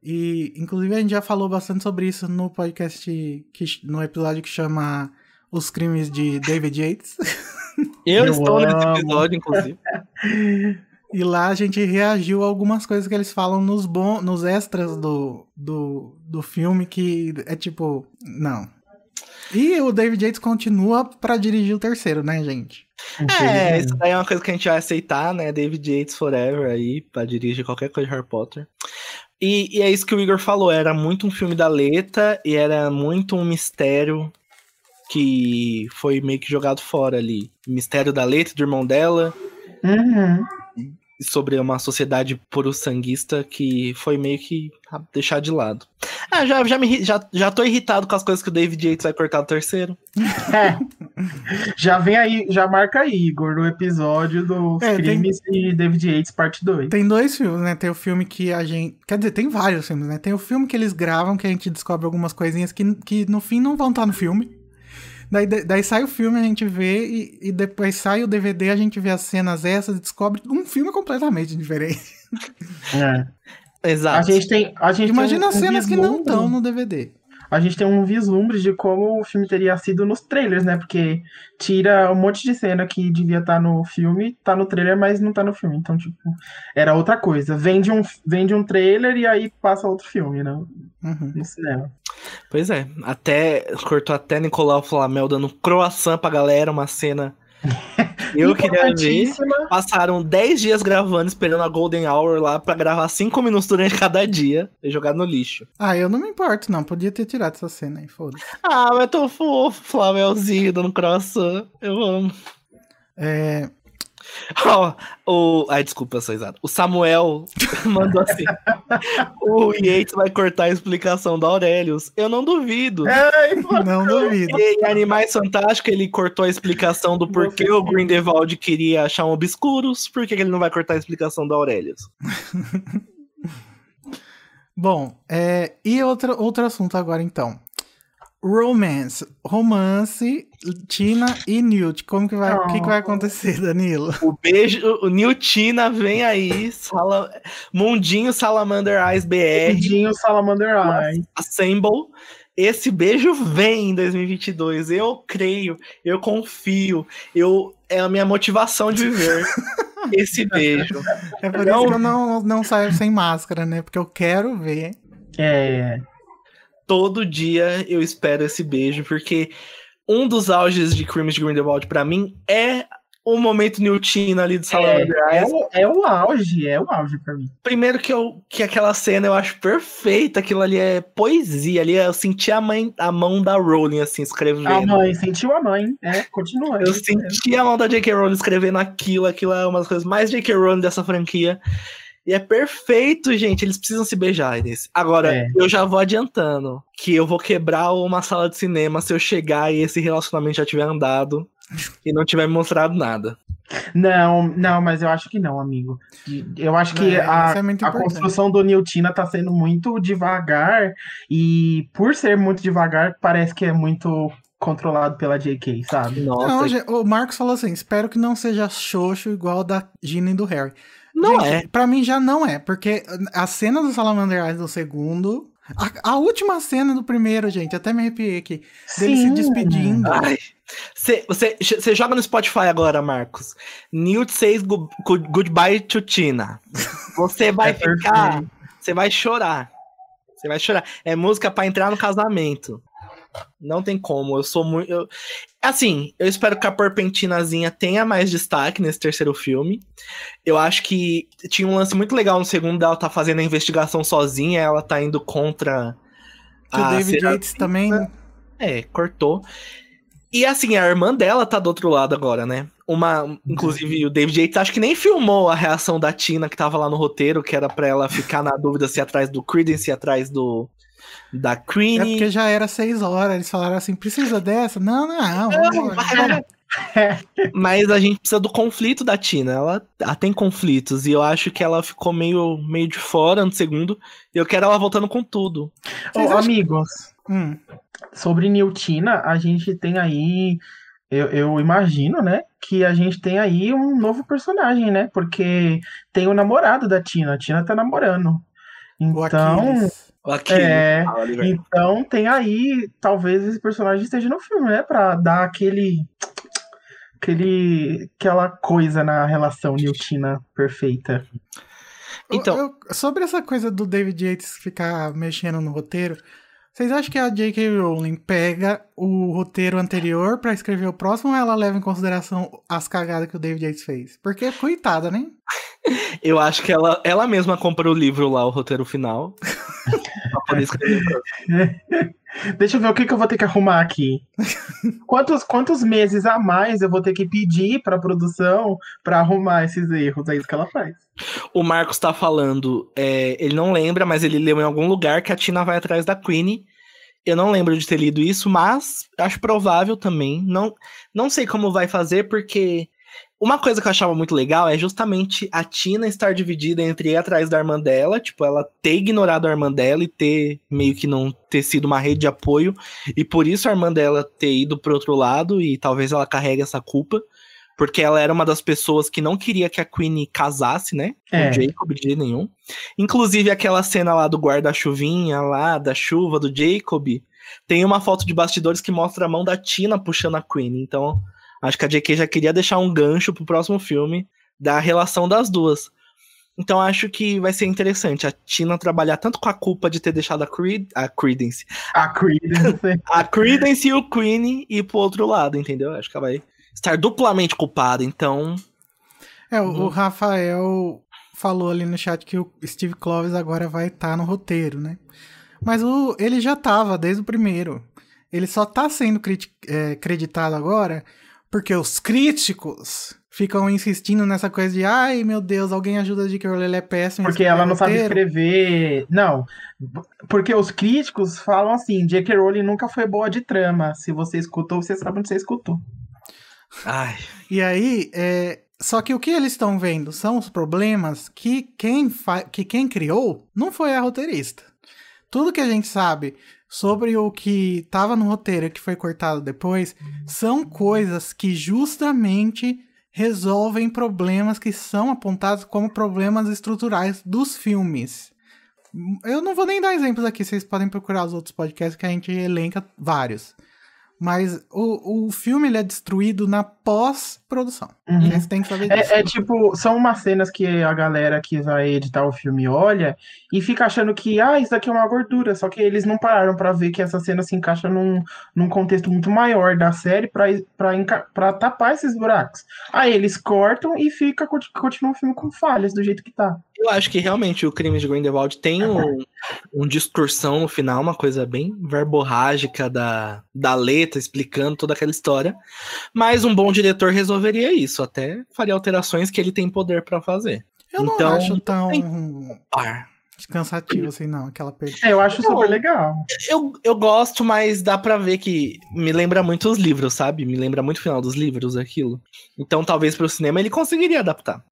E, inclusive, a gente já falou bastante sobre isso no podcast, que, no episódio que chama Os Crimes de David Yates. Eu, Eu estou nesse amo. episódio, inclusive. E lá a gente reagiu a algumas coisas que eles falam nos, bon nos extras do, do, do filme, que é tipo, não. E o David Yates continua pra dirigir o terceiro, né, gente? É, isso daí é uma coisa que a gente vai aceitar, né? David Yates Forever aí, pra dirigir qualquer coisa de Harry Potter. E, e é isso que o Igor falou, era muito um filme da Leta e era muito um mistério que foi meio que jogado fora ali. Mistério da Leta do irmão dela, Uhum. Sobre uma sociedade puro-sanguista que foi meio que deixar de lado. Ah, já, já, me, já, já tô irritado com as coisas que o David Yates vai cortar do terceiro. É. Já vem aí, já marca aí, Igor, no episódio dos É, tem- crimes de David Yates, parte 2. Tem dois filmes, né? Tem o filme que a gente. Quer dizer, tem vários filmes, né? Tem o filme que eles gravam, que a gente descobre algumas coisinhas que, que no fim não vão estar no filme. Daí, daí sai o filme, a gente vê, e, e depois sai o DVD, a gente vê as cenas essas e descobre um filme completamente diferente. É. A Exato. gente tem. A gente Imagina tem um, as cenas que não vislumbre- estão no DVD. A gente tem um vislumbre de como o filme teria sido nos trailers, né? Porque tira um monte de cena que devia estar no filme, tá no trailer, mas não tá no filme. Então, tipo, era outra coisa. Vende um, vende um trailer e aí passa outro filme, né? Uhum. No cinema. Pois é. Até. Cortou até Nicolau Flamel dando croissant pra galera, uma cena. Eu queria ver. Passaram 10 dias gravando, esperando a Golden Hour lá pra gravar 5 minutos durante cada dia e jogar no lixo. Ah, eu não me importo, não. Podia ter tirado essa cena aí, foda-se. Ah, mas tô fofo, Flamelzinho dando croissant. Eu amo. É, Ó, o. Ai, desculpa, eu sou exato. O Samuel mandou assim: o Yates vai cortar a explicação do Aurelius. Eu não duvido. Ai, não duvido. E em Animais Fantásticos, ele cortou a explicação do porquê o Grindelwald queria achar um obscuros, por que que ele não vai cortar a explicação do Aurelius? Bom, é, e outro, outro assunto agora então. Romance. Romance, Tina e Newt. Como que vai, o que, que vai acontecer, Danilo? O beijo, o Niltina vem aí, sala, Mundinho Salamander Eyes BR, Pidinho Salamander Eye. Assemble. Esse beijo vem em 2022. Eu creio, eu confio, eu é a minha motivação de viver. Esse beijo. É por Não. isso que eu não, não saio sem máscara, né? Porque eu quero ver. É. Todo dia eu espero esse beijo, porque um dos auges de Crimes de Grindelwald pra mim é o momento Niltina ali do Salamander É, Eyes. o, é o auge, é o auge pra mim. Primeiro que, eu, que aquela cena eu acho perfeita, aquilo ali é poesia, ali eu senti a, mãe, a mão da Rowling assim, escrevendo. A mãe, sentiu a mãe. É, continua. Eu senti a mão da J.K. Rowling escrevendo aquilo, aquilo é uma das coisas mais J.K. Rowling dessa franquia. E é perfeito, gente. Eles precisam se beijar nesse. Agora, É. eu já vou adiantando que eu vou quebrar uma sala de cinema se eu chegar e esse relacionamento já tiver andado e não tiver me mostrado nada. Não, não, mas eu acho que não, amigo. Eu acho que É, a, é a construção do Niltina tá sendo muito devagar e por ser muito devagar, parece que é muito controlado pela JK, sabe? Nossa, Não, o Marcos falou assim: espero que não seja xoxo igual da Gina e do Harry. É. Gente, Pra mim já não é, porque a cena do Salamander Eyes do segundo. A, a última cena do primeiro, gente, até me arrepiei aqui. Dele se Sim. despedindo. Ai. Cê- Você você joga no Spotify agora, Marcos. Newt says gu- goodbye to Tina. Você vai É ficar. Você vai chorar. Você vai chorar. É música pra entrar no casamento. Não tem como. Eu sou muito. eu- Assim, eu espero que a Porpentinazinha tenha mais destaque nesse terceiro filme. Eu acho que tinha um lance muito legal no segundo dela tá fazendo a investigação sozinha, ela tá indo contra. Que o a David Serafina. Yates também. É, cortou. E assim, a irmã dela tá do outro lado agora, né? Uma, inclusive, o David Yates acho que nem filmou a reação da Tina que tava lá no roteiro, que era pra ela ficar na dúvida se atrás do Credence, se atrás do da É Queenie. porque já era seis horas. Eles falaram assim: precisa dessa? Não, não. vamos- Mas a gente precisa do conflito da Tina. Ela, ela tem conflitos e eu acho que ela ficou meio, meio de fora no segundo. E eu quero ela voltando com tudo. Ô, acham- amigos, Hum, sobre Niltina, a gente tem aí, eu, eu imagino, né, que a gente tem aí um novo personagem, né? Porque tem o namorado da Tina, a Tina tá namorando. o Então, Aquiles. Aqui, É, então tem aí, talvez esse personagem esteja no filme, né? Pra dar aquele. aquele aquela coisa na relação Niltina perfeita. Então- Eu- eu- sobre essa coisa do David Yates ficar mexendo no roteiro, vocês acham que a J.K. Rowling pega o roteiro anterior pra escrever o próximo ou ela leva em consideração as cagadas que o David Yates fez? Porque, coitada, né? Eu acho que ela, ela mesma comprou o livro lá, o roteiro final. pra poder escrever. Deixa eu ver o que, que eu vou ter que arrumar aqui. Quantos, quantos meses a mais eu vou ter que pedir pra produção pra arrumar esses erros? É isso que ela faz. O Marcos tá falando, é, ele não lembra, mas ele leu em algum lugar que a Tina vai atrás da Queen. Eu não lembro de ter lido isso, mas acho provável também. Não, não sei como vai fazer, porque uma coisa que eu achava muito legal é justamente a Tina estar dividida entre ir atrás da irmã dela, tipo, ela ter ignorado a irmã dela e ter meio que não ter sido uma rede de apoio, e por isso a irmã dela ter ido pro outro lado, e talvez ela carregue essa culpa, porque ela era uma das pessoas que não queria que a Queen casasse, né? Com É. o Jacob de jeito nenhum. Inclusive aquela cena lá do guarda-chuvinha, lá, da chuva do Jacob, tem uma foto de bastidores que mostra a mão da Tina puxando a Queen. Então, acho que a JK já queria deixar um gancho pro próximo filme da relação das duas. Então, acho que vai ser interessante a Tina trabalhar tanto com a culpa de ter deixado a, Creed, a Credence, A Creedence. a Credence e o Queen ir pro outro lado, entendeu? Acho que ela vai estar duplamente culpada. Então, É, o, Uhum. o Rafael falou ali no chat que o Steve Clovis agora vai estar no roteiro, né? Mas o, ele já tava desde o primeiro. Ele só tá sendo é, creditado agora porque os críticos ficam insistindo nessa coisa de ai meu Deus, alguém ajuda a J.K. Rowling, ele é péssimo. Porque ela não sabe roteiro." escrever. Não. Porque os críticos falam assim: J.K. Rowling nunca foi boa de trama. Se você escutou, você sabe onde você escutou. Ai, E aí, é, só que o que eles estão vendo são os problemas que quem, que quem criou não foi a roteirista. Tudo que a gente sabe sobre o que estava no roteiro que foi cortado depois são coisas que justamente resolvem problemas que são apontados como problemas estruturais dos filmes. Eu não vou nem dar exemplos aqui, vocês podem procurar os outros podcasts que a gente elenca vários. Mas o, o filme ele é destruído na pós-produção. Uhum. Vocês têm que saber disso. É, é tipo, são umas cenas que a galera que vai editar o filme olha e fica achando que, ah, isso daqui é uma gordura. Só que eles não pararam pra ver que essa cena se encaixa num, num contexto muito maior da série pra tapar esses buracos. Aí eles cortam e fica, conti- continua o filme com falhas do jeito que tá. Eu acho que realmente o crime de Grindelwald tem um, um discursão no final, uma coisa bem verborrágica da, da letra, explicando toda aquela história. Mas um bom diretor resolveria isso, até faria alterações que ele tem poder pra fazer. Eu não então, acho tão Par. cansativo assim, não, aquela perda. É, eu acho Não. super legal. Eu, eu gosto, mas dá pra ver que me lembra muito os livros, sabe? Me lembra muito o final dos livros, aquilo. Então talvez pro cinema ele conseguiria adaptar.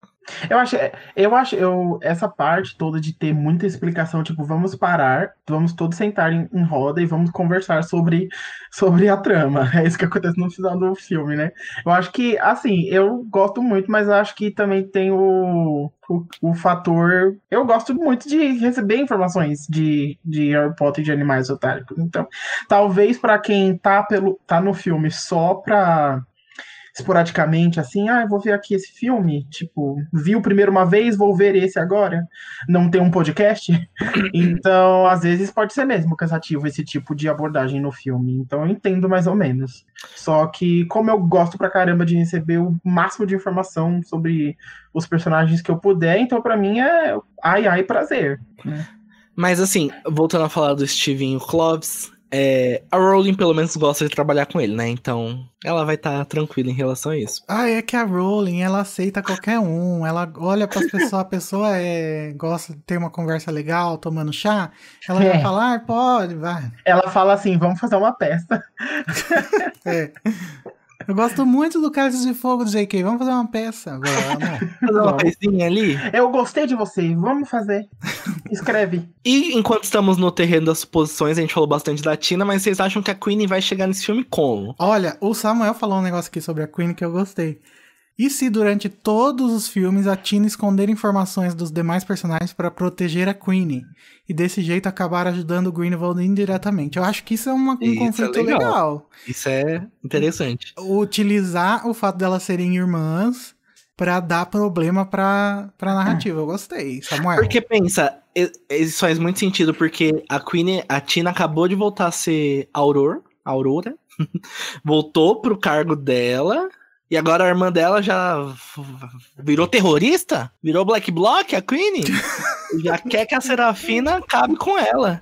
Eu acho, eu acho, eu, essa parte toda de ter muita explicação, tipo, vamos parar, vamos todos sentar em, em roda e vamos conversar sobre, sobre a trama. É isso que acontece no final do filme, né? Eu acho que, assim, eu gosto muito, mas acho que também tem o, o, o fator. Eu gosto muito de receber informações de, de Harry Potter e de animais exotéricos. Então, talvez para quem tá, pelo, tá no filme só pra esporadicamente, assim, ah, eu vou ver aqui esse filme, tipo, vi o primeiro uma vez, vou ver esse agora, não tem um podcast, então, às vezes pode ser mesmo cansativo esse tipo de abordagem no filme, então eu entendo mais ou menos. Só que, como eu gosto pra caramba de receber o máximo de informação sobre os personagens que eu puder, então pra mim é ai, ai, prazer. Mas assim, voltando a falar do Steven Kloves, é, a Rowling pelo menos gosta de trabalhar com ele, né? Então ela vai estar tranquila em relação a isso. Ah, é que a Rowling, ela aceita qualquer um. Ela olha pras pessoas, a pessoa é, gosta de ter uma conversa legal, tomando chá. Ela É. vai falar, ah, pode, vai. Ela fala assim, vamos fazer uma peça. É. Eu gosto muito do Cálice de Fogo do JK. Vamos fazer uma peça. Agora. Fazer uma coisinha ali. Eu gostei de você, vamos fazer. Escreve. E enquanto estamos no terreno das suposições, a gente falou bastante da Tina, mas vocês acham que a Queen vai chegar nesse filme como? Olha, o Samuel falou um negócio aqui sobre a Queen que eu gostei. E se durante todos os filmes a Tina esconder informações dos demais personagens para proteger a Queen e desse jeito acabar ajudando o Grindelwald indiretamente? Eu acho que isso é uma- um Isso é conflito legal. legal. Isso é interessante. Utilizar o fato delas serem irmãs pra dar problema pra, pra narrativa. Eu gostei, Samuel. Porque pensa, isso faz muito sentido, porque a Queen, a Tina acabou de voltar a ser Aurora, Aurora, voltou pro cargo dela, E agora a irmã dela já virou terrorista? Virou Black Bloc, a Queen? já quer que a Serafina acabe com ela.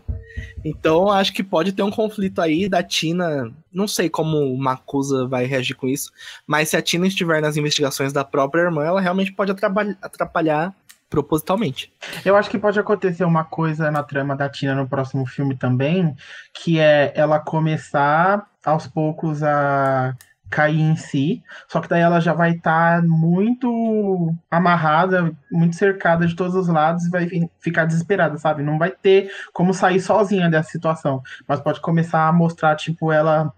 Então acho que pode ter um conflito aí da Tina. Não sei como o Makusa vai reagir com isso, mas se a Tina estiver nas investigações da própria irmã, ela realmente pode atrapalhar propositalmente. Eu acho que pode acontecer uma coisa na trama da Tina no próximo filme também, que é ela começar aos poucos a cair em si, só que daí ela já vai estar tá muito amarrada, muito cercada de todos os lados e vai ficar desesperada, sabe? Não vai ter como sair sozinha dessa situação, mas pode começar a mostrar, tipo, ela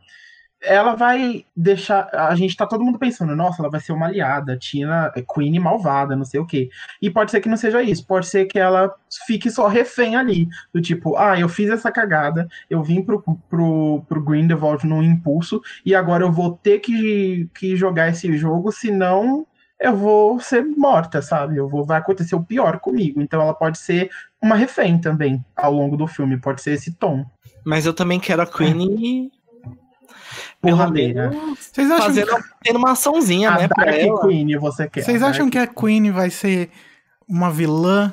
ela vai deixar. A gente tá todo mundo pensando, nossa, ela vai ser uma aliada, Tina, é Queen malvada, não sei o quê. E pode ser que não seja isso, pode ser que ela fique só refém ali. Do tipo, ah, eu fiz essa cagada, eu vim pro, pro, pro Grindelwald no impulso, e agora eu vou ter que, que jogar esse jogo, senão eu vou ser morta, sabe? Eu vou, vai acontecer o pior comigo. Então ela pode ser uma refém também ao longo do filme, pode ser esse tom. Mas eu também quero a Queen porradeira. Vocês acham Fazendo, que... tendo uma açãozinha, a né? Dark pra ela. Queen você quer. Vocês acham que a Queen vai ser uma vilã?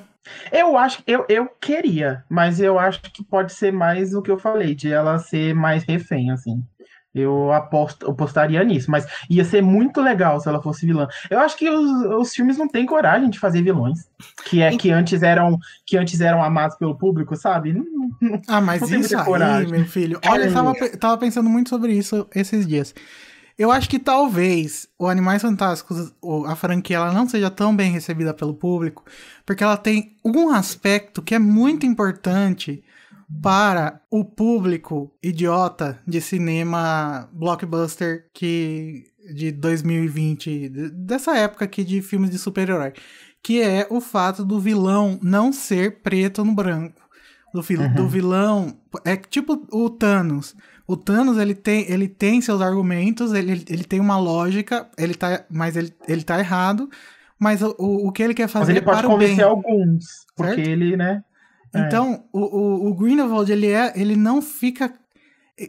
Eu acho, eu, eu queria, mas eu acho que pode ser mais o que eu falei, de ela ser mais refém, assim. Eu aposto, apostaria nisso, mas ia ser muito legal se ela fosse vilã. Eu acho que os, os filmes não têm coragem de fazer vilões, que é que antes eram que antes eram amados pelo público, sabe? ah, mas isso aí, coragem. meu filho. Olha, eu tava, tava pensando muito sobre isso esses dias. Eu acho que talvez o Animais Fantásticos, a franquia, ela não seja tão bem recebida pelo público, porque ela tem um aspecto que é muito importante para o público idiota de cinema blockbuster que de 2020, dessa época aqui de filmes de super-herói, que é o fato do vilão não ser preto no branco. Do, uhum. do vilão é tipo o Thanos. O Thanos ele tem, ele tem seus argumentos, ele, ele tem uma lógica, ele tá, mas ele, ele tá errado. Mas o, o que ele quer fazer mas ele pode convencer alguns, porque certo? ele, né? É. Então, o, o, o Grindelwald, ele, é, ele não fica...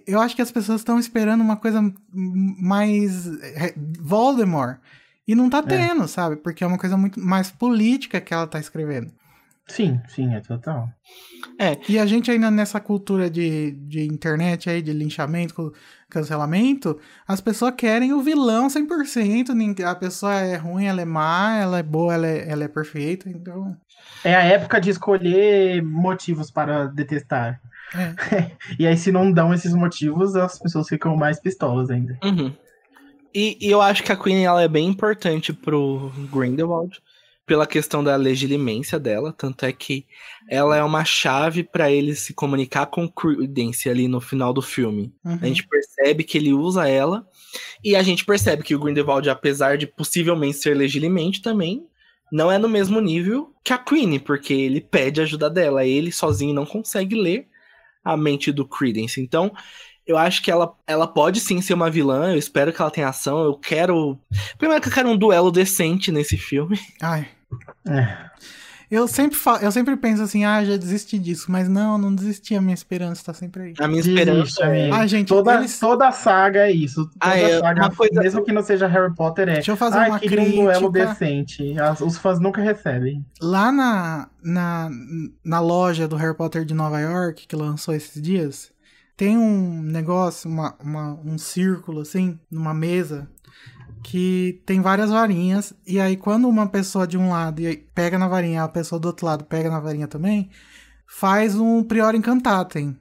Eu acho que as pessoas estão esperando uma coisa mais é, Voldemort. E não tá é. tendo, é. sabe? Porque é uma coisa muito mais política que ela tá escrevendo. Sim, sim, é total. É. E a gente ainda nessa cultura de, de internet aí, de linchamento, cancelamento, as pessoas querem o vilão 100%. A pessoa é ruim, ela é má, ela é boa, ela é, ela é perfeita, então... É a época de escolher motivos para detestar. É. e aí, se não dão esses motivos, as pessoas ficam mais pistolas ainda. Uhum. E, e, eu acho que a Queen ela é bem importante pro Grindelwald pela questão da legilimência dela, tanto é que ela é uma chave para ele se comunicar com Credence ali no final do filme. Uhum. A gente percebe que ele usa ela e a gente percebe que o Grindelwald, apesar de possivelmente ser legilimente também, não é no mesmo nível que a Queen, porque ele pede ajuda dela. Ele sozinho não consegue ler a mente do Credence. Então, eu acho que ela, ela pode sim ser uma vilã. Eu espero que ela tenha ação. Eu quero. Primeiro que eu quero um duelo decente nesse filme. Ai. É. Eu sempre, falo, eu sempre penso assim, ah, já desisti disso, mas não, não desisti, a minha esperança tá sempre aí. A minha esperança é... Ah, gente, toda, eles... toda a saga é isso. Toda ah, é, saga, coisa... mesmo que não seja Harry Potter, é. Deixa eu fazer uma crítica. um duelo decente. As, os fãs nunca recebem. Lá na, na, na loja do Harry Potter de Nova York, que lançou esses dias, tem um negócio, uma, uma, um círculo, assim, numa mesa, que tem várias varinhas, e aí quando uma pessoa de um lado pega na varinha, a pessoa do outro lado pega na varinha também, faz um Prior Incantatem.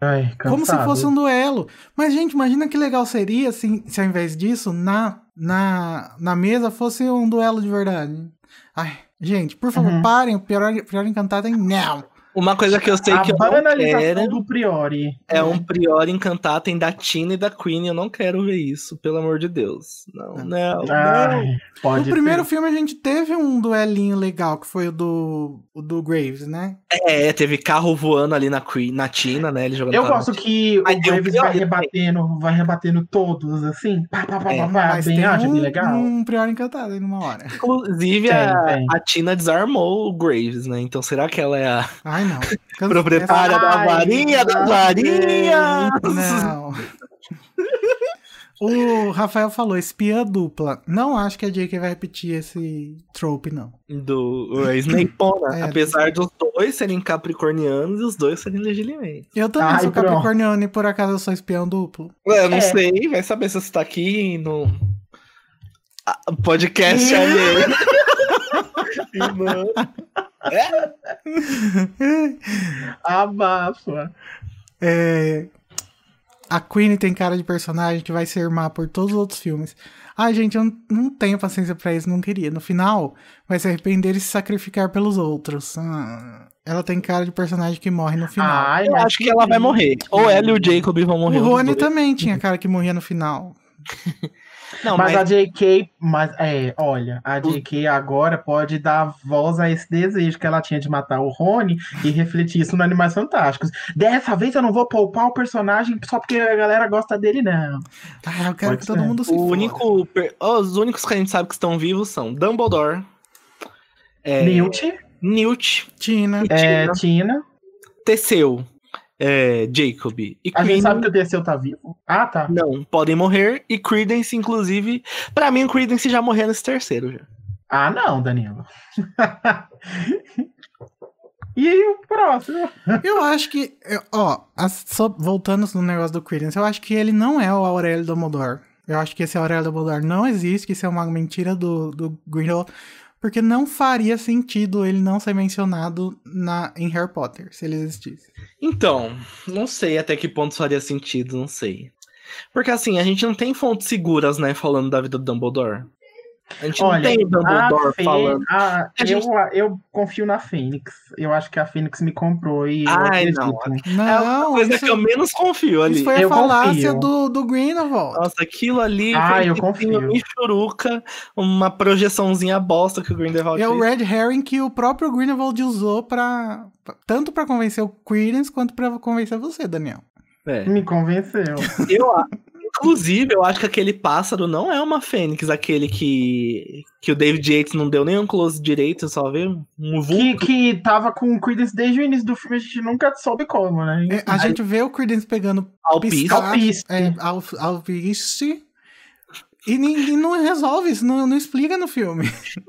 Ai, Como se fosse um duelo. Mas, gente, imagina que legal seria se, se ao invés disso, na, na, na mesa fosse um duelo de verdade. Ai, gente, por favor, uhum. parem o Prior, Prior Incantatem, não! Uma coisa que eu sei a que eu não quero do Priori. É um Priori encantado da Tina e da Queen. Eu não quero ver isso, pelo amor de Deus. Não, ah. não, Ai, não. Pode no primeiro filme a gente teve um duelinho legal, que foi o do, o do Graves, né? É, teve carro voando ali na Queen, na Tina, né? Ele jogando eu gosto que o Graves vai rebatendo, vai rebatendo todos, assim. Pá, pá, pá, é, pá, bem, acho um, bem legal. um Priori encantado aí numa hora. Inclusive, tem, a, tem. a Tina desarmou o Graves, né? Então será que ela é a. Ai, não. Proprietária da varinha, da varinha! Não. O Rafael falou espia dupla. Não acho que a J.K. vai repetir esse trope, não. Do o Snapona. É, apesar dos dois serem capricornianos e os dois serem legilimamente. Eu também Ai, sou pronto. capricorniano e por acaso eu sou espião duplo. Ué, eu não É. sei, vai saber se você tá aqui no podcast alheio. E, mano, Abafa. É, A Queen tem cara de personagem que vai ser má por todos os outros filmes. Ai, gente, eu não, tenho paciência pra isso, não queria. No final, vai se arrepender e se sacrificar pelos outros. Ah, ela tem cara de personagem que morre no final. Ai, eu mas acho que ela vai morrer. Ou ela e o Jacob vão morrer. o Rony também tinha cara que morria no final. Não, Mas, mas, a JK, mas é, olha, a JK agora pode dar voz a esse desejo que ela tinha de matar o Rony e refletir isso no Animais Fantásticos. Dessa vez eu não vou poupar o personagem só porque a galera gosta dele, não. Ah, eu quero Pode que todo ser. mundo se o único. per- Os únicos que a gente sabe que estão vivos são Dumbledore, é, Newt, Newt, Tina. é, Tina. Teseu, é, Jacob e A gente Queen. sabe que o Desceu tá vivo. Ah, tá. Não, podem morrer. E Credence, inclusive. Pra mim, o Credence já morreu nesse terceiro já. Ah, não, Danilo. e aí, o próximo? Eu acho que, eu- ó, as- só voltando no negócio do Credence, eu acho que ele não é o Aurélio Dumbledore. Eu acho que esse Aurélio Dumbledore não existe, que isso é uma mentira do, do Grindelwald, porque não faria sentido ele não ser mencionado na, em Harry Potter, se ele existisse. Então, não sei até que ponto faria sentido, não sei. Porque assim, a gente não tem fontes seguras, né, falando da vida do Dumbledore. A gente Olha, não tem o Dumbledore a Fê- falando. a- A gente- eu, eu confio na Fênix. Eu acho que a Fênix me comprou e eu Ai, não. É a Não, coisa isso, que eu menos confio ali. isso foi a Eu falácia confio. do, do Grindelwald. Nossa, aquilo ali Ah, eu tipo confio. uma michuruca, uma projeçãozinha bosta que o Grindelwald É o. Red Herring que o próprio Grindelwald usou pra, tanto pra convencer o Credence quanto pra convencer você, Daniel. É. Me convenceu. Eu, inclusive, eu acho que aquele pássaro não é uma fênix, aquele que, que o David Yates não deu nem um close direito, só vê um vulto. que, que tava com o Credence desde o início do filme, a gente nunca soube como, né? É, A gente vê o Credence pegando Alpiste. Alpiste. é, al- alpiste, e ninguém não resolve isso, não, não explica no filme.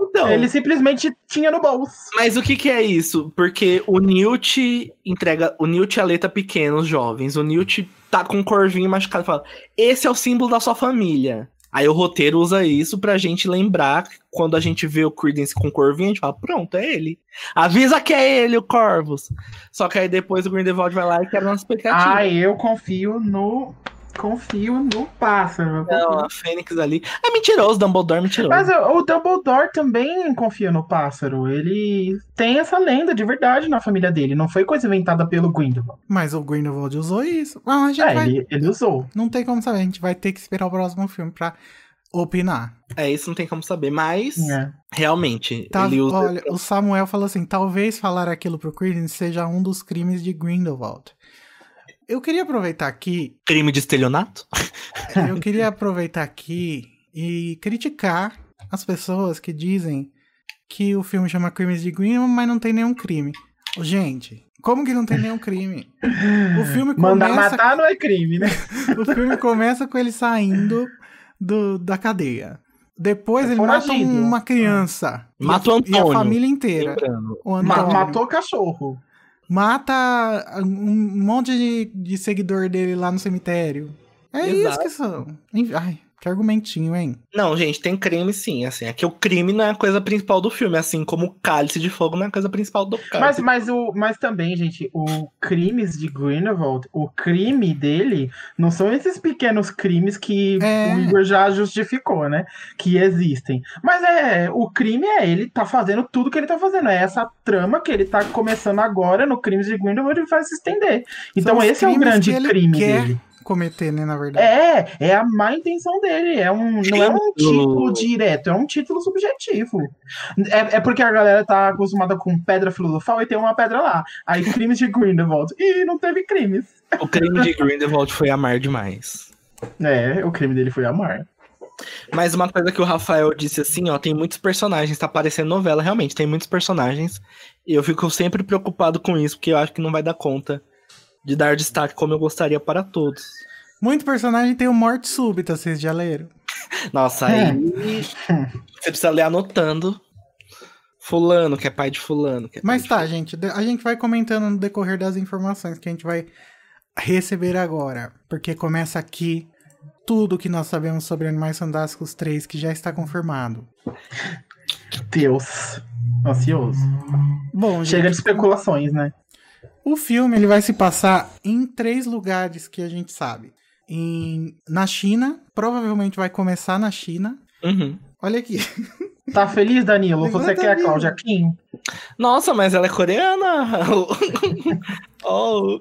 Então, Ele simplesmente tinha no bolso. Mas o que que é isso? Porque o Newt entrega. O Newt e a letra pequenos, jovens. O Newt tá com um corvinho machucado fala: Esse é o símbolo da sua família. Aí o roteiro usa isso pra gente lembrar quando a gente vê o Credence com o corvinho, a gente fala, pronto, é ele. Avisa que é ele, o Corvus. Só que aí depois o Grindelwald vai lá e quebra nossa expectativa. Ah, eu confio no. Confio no pássaro. Não, a Fênix ali. É mentiroso, Dumbledore é mentiroso. Mas o o Dumbledore também confia no pássaro. Ele tem essa lenda de verdade na família dele. Não foi coisa inventada pelo Grindelwald. Mas o Grindelwald usou isso. Ah, a gente É, vai- ele, ele usou. Não tem como saber, a gente vai ter que esperar o próximo filme pra opinar. É, isso não tem como saber. Mas, É. realmente, Tá, ele usa. olha, o Samuel falou assim: talvez falar aquilo pro Credence seja um dos crimes de Grindelwald. Eu queria aproveitar aqui Crime de estelionato? Eu queria aproveitar aqui e criticar as pessoas que dizem que o filme chama Crimes de Green, mas não tem nenhum crime. Gente, como que não tem nenhum crime? O filme Mandar começa, matar não é crime, né? o filme começa com ele saindo do, da cadeia. Depois É ele mata uma criança. Mata o a- E a Antônio. família inteira. O Ma- Antônio. matou cachorro. Mata um monte de, de seguidor dele lá no cemitério. É isso Exato. que são. Ai, que argumentinho, hein? Não, gente, tem crime sim, assim. É que o crime não é a coisa principal do filme, assim como o cálice de fogo não é a coisa principal do Mas, cálice. mas, o, mas também, gente, o crimes de Grindelwald, o crime dele não são esses pequenos crimes que É. o Igor já justificou, né? Que existem. Mas é, o crime é ele tá fazendo tudo que ele tá fazendo. É essa trama que ele tá começando agora no crimes de Grindelwald e vai se estender. Então os esse é o grande que ele crime quer dele. Cometer, né, na verdade. É, é a má intenção dele. É um, não é um título direto, é um título subjetivo. É, é porque a galera tá acostumada com pedra filosofal e tem uma pedra lá. Aí crimes de Grindelwald. E não teve crimes. O crime de Grindelwald foi amar demais. É, o crime dele foi amar. Mas uma coisa que o Rafael disse assim, ó, tem muitos personagens, tá parecendo novela, realmente, tem muitos personagens. E eu fico sempre preocupado com isso, porque eu acho que não vai dar conta de dar destaque como eu gostaria para todos. Muito personagem tem o morte súbita, vocês já leram? Nossa, aí você precisa ler anotando. Fulano, que é pai de fulano. Que é Mas tá, gente, de- a gente vai comentando no decorrer das informações que a gente vai receber agora. Porque começa aqui tudo que nós sabemos sobre Animais Fantásticos 3, que já está confirmado. Deus. Ansioso. Bom, Chega de gente, especulações, né? O filme ele vai se passar em três lugares que a gente sabe. Em, na China, provavelmente vai começar na China. Uhum. Olha aqui. Tá feliz, Danilo? Você quer a. Cláudia Kim? Nossa, mas ela é coreana. oh,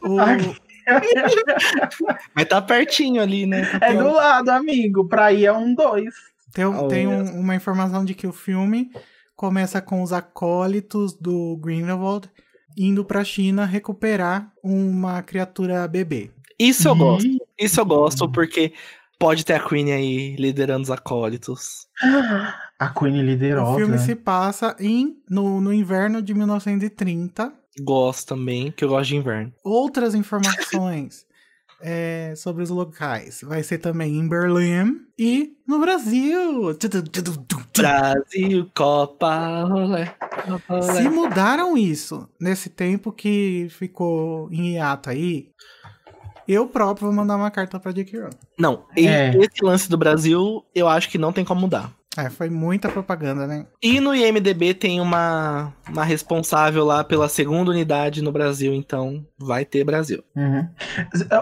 O, mas tá pertinho ali, né? É do lado, amigo. Pra ir é um dois. tem Oh, tem um- uma informação de que o filme começa com os acólitos do Grindelwald indo pra China recuperar uma criatura bebê. Isso eu gosto. Ih. Isso eu gosto, porque pode ter a Queen aí liderando os acólitos. A Queen liderosa. O filme se passa em, no, no inverno de 1930. Gosto também, que eu gosto de inverno. Outras informações é, sobre os locais. Vai ser também em Berlim e no Brasil. Brasil, Copa, rolê. Copa, rolê. Se mudaram isso nesse tempo que ficou em hiato aí, eu próprio vou mandar uma carta pra J.K. Rowling. Não, É. esse lance do Brasil, eu acho que não tem como mudar. É, foi muita propaganda, né? E no IMDB tem uma, uma responsável lá pela segunda unidade no Brasil, então vai ter Brasil. Uhum.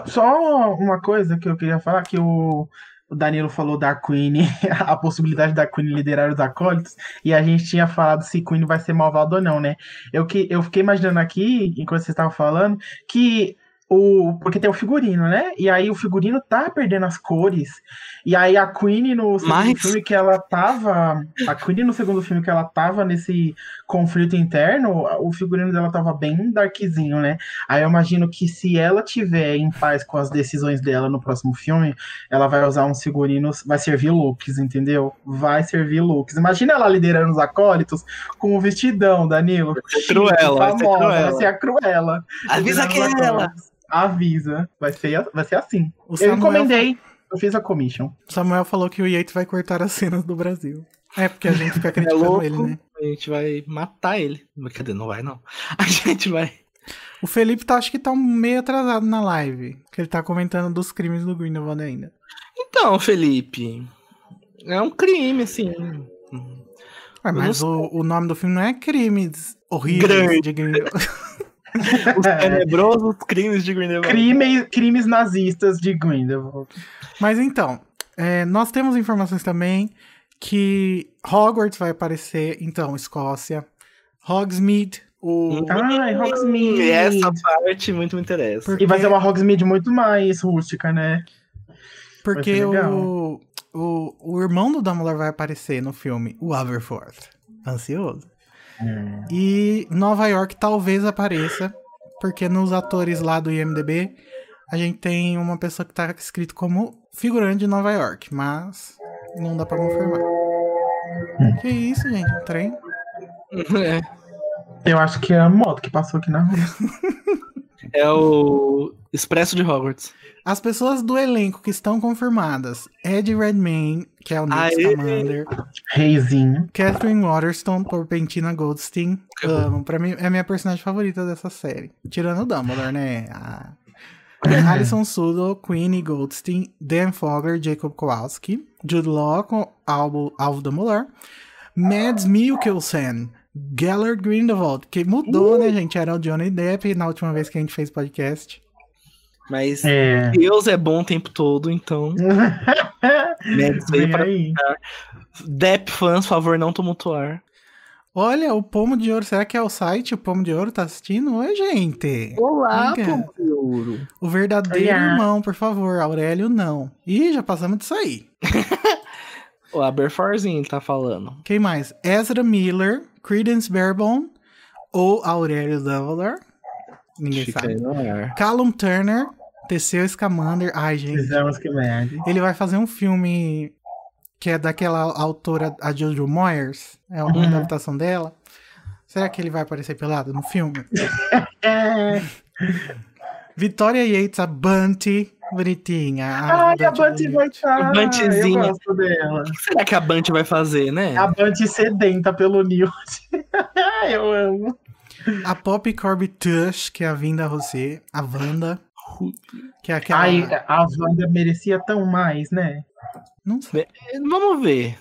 Só uma coisa que eu queria falar, que o, o Danilo falou da Queen, a possibilidade da Queen liderar os acólitos, e a gente tinha falado se Queen vai ser malvado ou não, né? Eu, que, eu fiquei imaginando aqui, enquanto vocês estavam falando, que o. Porque tem o figurino, né? E aí o figurino tá perdendo as cores. E aí a Queen no segundo Mas- filme que ela tava. A Queen no segundo filme que ela tava nesse conflito interno, o figurino dela tava bem darkzinho, né? Aí eu imagino que se ela tiver em paz com as decisões dela no próximo filme, ela vai usar uns figurinos, vai servir looks, entendeu? Vai servir looks. Imagina ela liderando os acólitos com o vestidão, Danilo. Ser Cruella, vai ser famosa, Cruella. vai ser a Cruella. Avisa que é ela! Avisa. Vai ser, vai ser assim. O Eu Samuel, encomendei, eu fiz a commission. Samuel falou que o Yates vai cortar as cenas do Brasil. É, porque a gente fica É criticando louco, ele, né? a gente vai matar ele. Cadê? Não vai, não. A gente vai. O Felipe tá, acho que tá meio atrasado na live. Que ele tá comentando dos crimes do Grindelwald ainda. Então, Felipe. É um crime, assim. Ué, mas o, o nome do filme não é Crimes Horríveis Grande. de Grindelwald. Os tenebrosos crimes de Grindelwald. Crime, crimes nazistas de Grindelwald. Mas então, é, nós temos informações também que Hogwarts vai aparecer, então, Escócia. Hogsmeade, o... Ai, Hogsmeade. E essa parte muito me interessa. Porque, E vai ser uma Hogsmeade muito mais rústica, né? porque o, o, o irmão do Dumbledore vai aparecer no filme, o Aberforth. Ansioso. E Nova York talvez apareça, porque nos atores lá do IMDB a gente tem uma pessoa que tá escrito como figurante de Nova York, mas não dá pra confirmar. Que isso, gente? Um trem? É. Eu acho que é a moto que passou aqui na rua. É o Expresso de Hogwarts. As pessoas do elenco que estão confirmadas: Ed Redmayne, que é o Aê! Scamander, Reizinho. Catherine Waterston por Pentina Goldstein. Amo, pra mim é a minha personagem favorita dessa série. Tirando o Dumbledore, né? A... Alison Sudol, Queenie Goldstein, Dan Fogler, Jacob Kowalski, Jude Law com Alvo, Alvo Dumbledore, Mads Mikkelsen, Gellert Grindelwald, que mudou, né, gente? Era o Johnny Depp na última vez que a gente fez podcast. Mas É. Deus é bom o tempo todo, então. Mads veio pra aí. Depp fãs, favor, não tumultuar. Olha, o Pomo de Ouro, será que é o site? O Pomo de Ouro tá assistindo? Oi, gente. Olá, Diga. povo de ouro. O verdadeiro Olha. irmão, por favor. Aurélio, não. Ih, já passamos disso aí. O Aberforzinho ele tá falando. Quem mais? Ezra Miller, Credence Barebone ou Aurélio Dumbledore. Ninguém sabe. Callum Turner, Teseu Scamander. Ai, gente. Fizemos que merda. Ele vai fazer um filme que é daquela autora, a Jojo Moyers. É uma Uhum. adaptação dela. Será que ele vai aparecer pelado no filme? Victoria Yates, a Bunty. Bonitinha. Ai, a Bunty vai estar. A Eu Buntyzinha. gosto dela. O que será que a Bunty vai fazer, né? A Bunty sedenta pelo Newt. Eu amo. A Pop Corby Tush, que é a Vinda Rosé. A Wanda, que é aquela... Ai, a Wanda merecia tão mais, né? Não sei. Vamos ver.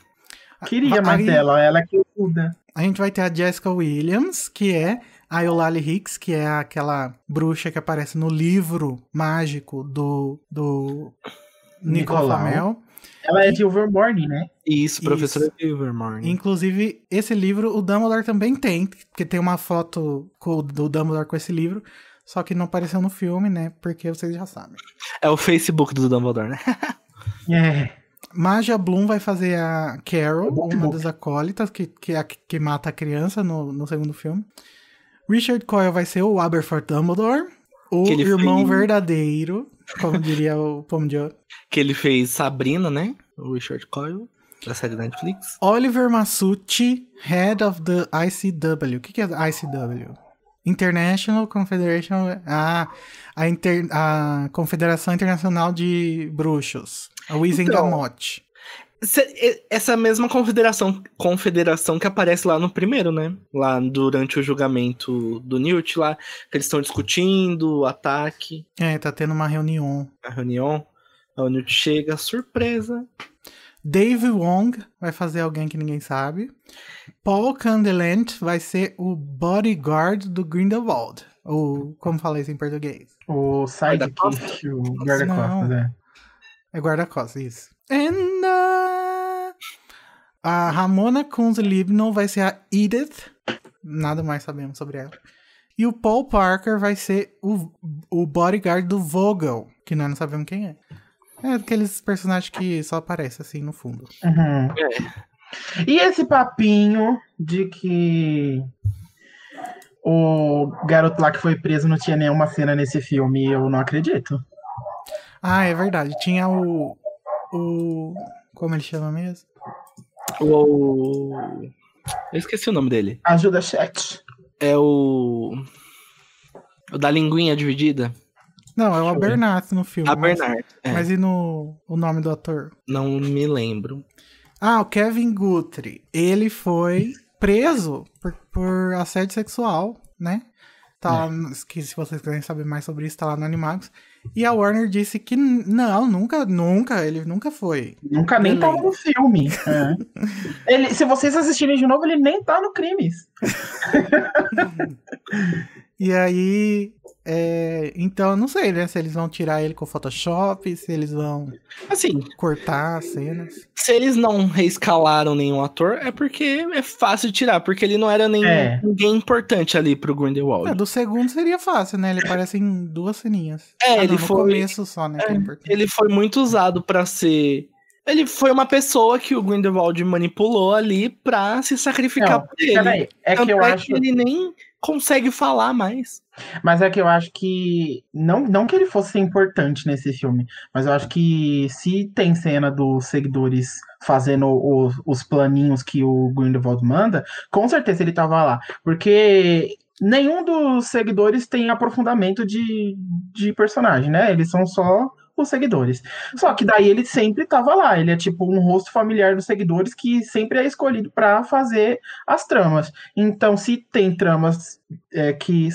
Queria mais dela, ela é que muda. A gente vai ter a Jessica Williams, que é a Eulalie Hicks, que é aquela bruxa que aparece no livro mágico do, do Nicolau. Flamel. Ela é de Overmorning, né? Isso, professora Silvermore. Inclusive, esse livro o Dumbledore também tem, porque tem uma foto do Dumbledore com esse livro, só que não apareceu no filme, né? Porque vocês já sabem. É o Facebook do Dumbledore, né? É. Maja Bloom vai fazer a Carol, Book uma das acólitas que, que, é a- que mata a criança no, no segundo filme. Richard Coyle vai ser o Aberforth Dumbledore, o irmão fez- verdadeiro, como diria o Pomo de Ouro. Que ele fez Sabrina, né? O Richard Coyle, da série da Netflix. Oliver Masucci, Head of the ICW. O que, que é ICW? International Confederation. Ah, a, inter- a Confederação Internacional de Bruxos. A Wizengamot. Cê- e- Essa mesma confederação, confederação que aparece lá no primeiro, né? Lá durante o julgamento do Newt, lá, que eles estão discutindo o ataque, É, tá tendo uma reunião. a reunião. O Newt chega, surpresa. Dave Wong vai fazer alguém que ninguém sabe. Paul Candelant vai ser o bodyguard do Grindelwald. Ou, como fala isso em português? O sidekick, o guarda-costas, é. É guarda-costas, isso. And, uh, a Ramona Kunz-Libno vai ser a Edith. Nada mais sabemos sobre ela. E o Paul Parker vai ser o, o bodyguard do Vogel, que nós não sabemos quem é. É aqueles personagens que só aparecem assim no fundo. Uhum. É. E esse papinho de que o garoto lá que foi preso não tinha nenhuma cena nesse filme, eu não acredito. Ah, é verdade. Tinha o. O. Como ele chama mesmo? O. Eu esqueci o nome dele. Ajuda chat. É o. O da linguinha dividida. Não, é o. Abernathy no filme. A mas- Bernard. É, Mas e no o nome do ator? Não me lembro. Ah, o Kevin Guthrie. Ele foi preso por, por assédio sexual, né? Tá lá, no- que se vocês quiserem saber mais sobre isso, tá lá no Animagos. E a Warner disse que não, nunca, nunca, ele nunca foi. Nunca nem tava no filme. É. Ele, se vocês assistirem de novo, ele nem tá no Crimes. E aí, é, então, eu não sei, né? Se eles vão tirar ele com o Photoshop, se eles vão Assim, cortar as cenas. se eles não reescalaram nenhum ator, é porque é fácil de tirar, porque ele não era nem, É. ninguém importante ali pro Grindelwald. É, do segundo seria fácil, né? Ele aparece em duas ceninhas. É, Ah, ele não, foi- começo só, né? que é importante. Ele foi muito usado pra ser. Ele foi uma pessoa que o Grindelwald manipulou ali pra se sacrificar Não, por ele. Peraí, é Tanto que eu é acho. que ele nem consegue falar mais. Mas é que eu acho que. Não, não que ele fosse importante nesse filme, mas eu acho que se tem cena dos seguidores fazendo os, os planinhos que o Grindelwald manda, com certeza ele tava lá. Porque nenhum dos seguidores tem aprofundamento de, de personagem, né? Eles são só os seguidores. Só que daí ele sempre tava lá. Ele é tipo um rosto familiar dos seguidores que sempre é escolhido pra fazer as tramas. Então, se tem tramas é, que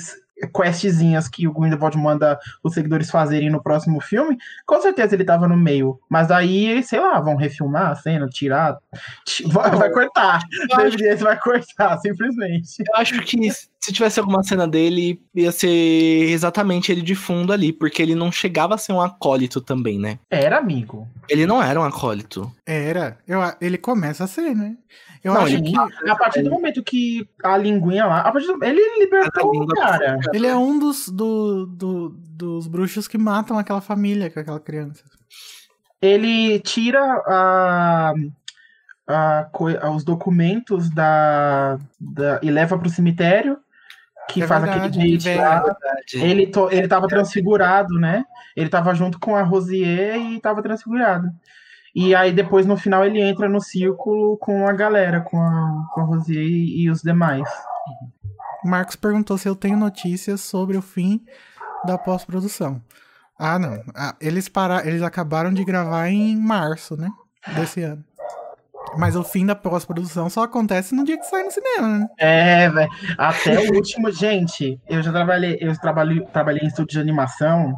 questzinhas que o Grindelwald manda os seguidores fazerem no próximo filme, com certeza ele tava no meio. Mas daí, sei lá, vão refilmar a cena, tirar. ti- Vai, vai cortar. Acho, vai cortar, simplesmente. eu acho que se tivesse alguma cena dele, ia ser exatamente ele de fundo ali, porque ele não chegava a ser um acólito também, né? Era amigo. Ele não era um acólito. Era. Eu, ele começa a ser, né? Eu Não, acho ele- que A partir do momento que a linguinha lá. A partir do, ele libertou o cara. ele é um dos, do, do- dos bruxos que matam aquela família com aquela criança. Ele tira a, a os documentos da, da e leva pro cemitério. Que É faz verdade, aquele que date lá. Verdade. Ele, to, ele tava transfigurado, né? Ele tava junto com a Rosier e tava transfigurado. E aí depois no final ele entra no círculo com a galera, com a, com a Rosier e, os demais. O Marcos perguntou se eu tenho notícias sobre o fim da pós-produção. Ah, não. Ah, eles, para... eles acabaram de gravar em março, né? Desse ano. Mas o fim da pós-produção só acontece no dia que sai no cinema, né? É, velho. Até o último. Gente, eu já trabalhei, eu trabalhei, trabalhei em estúdio de animação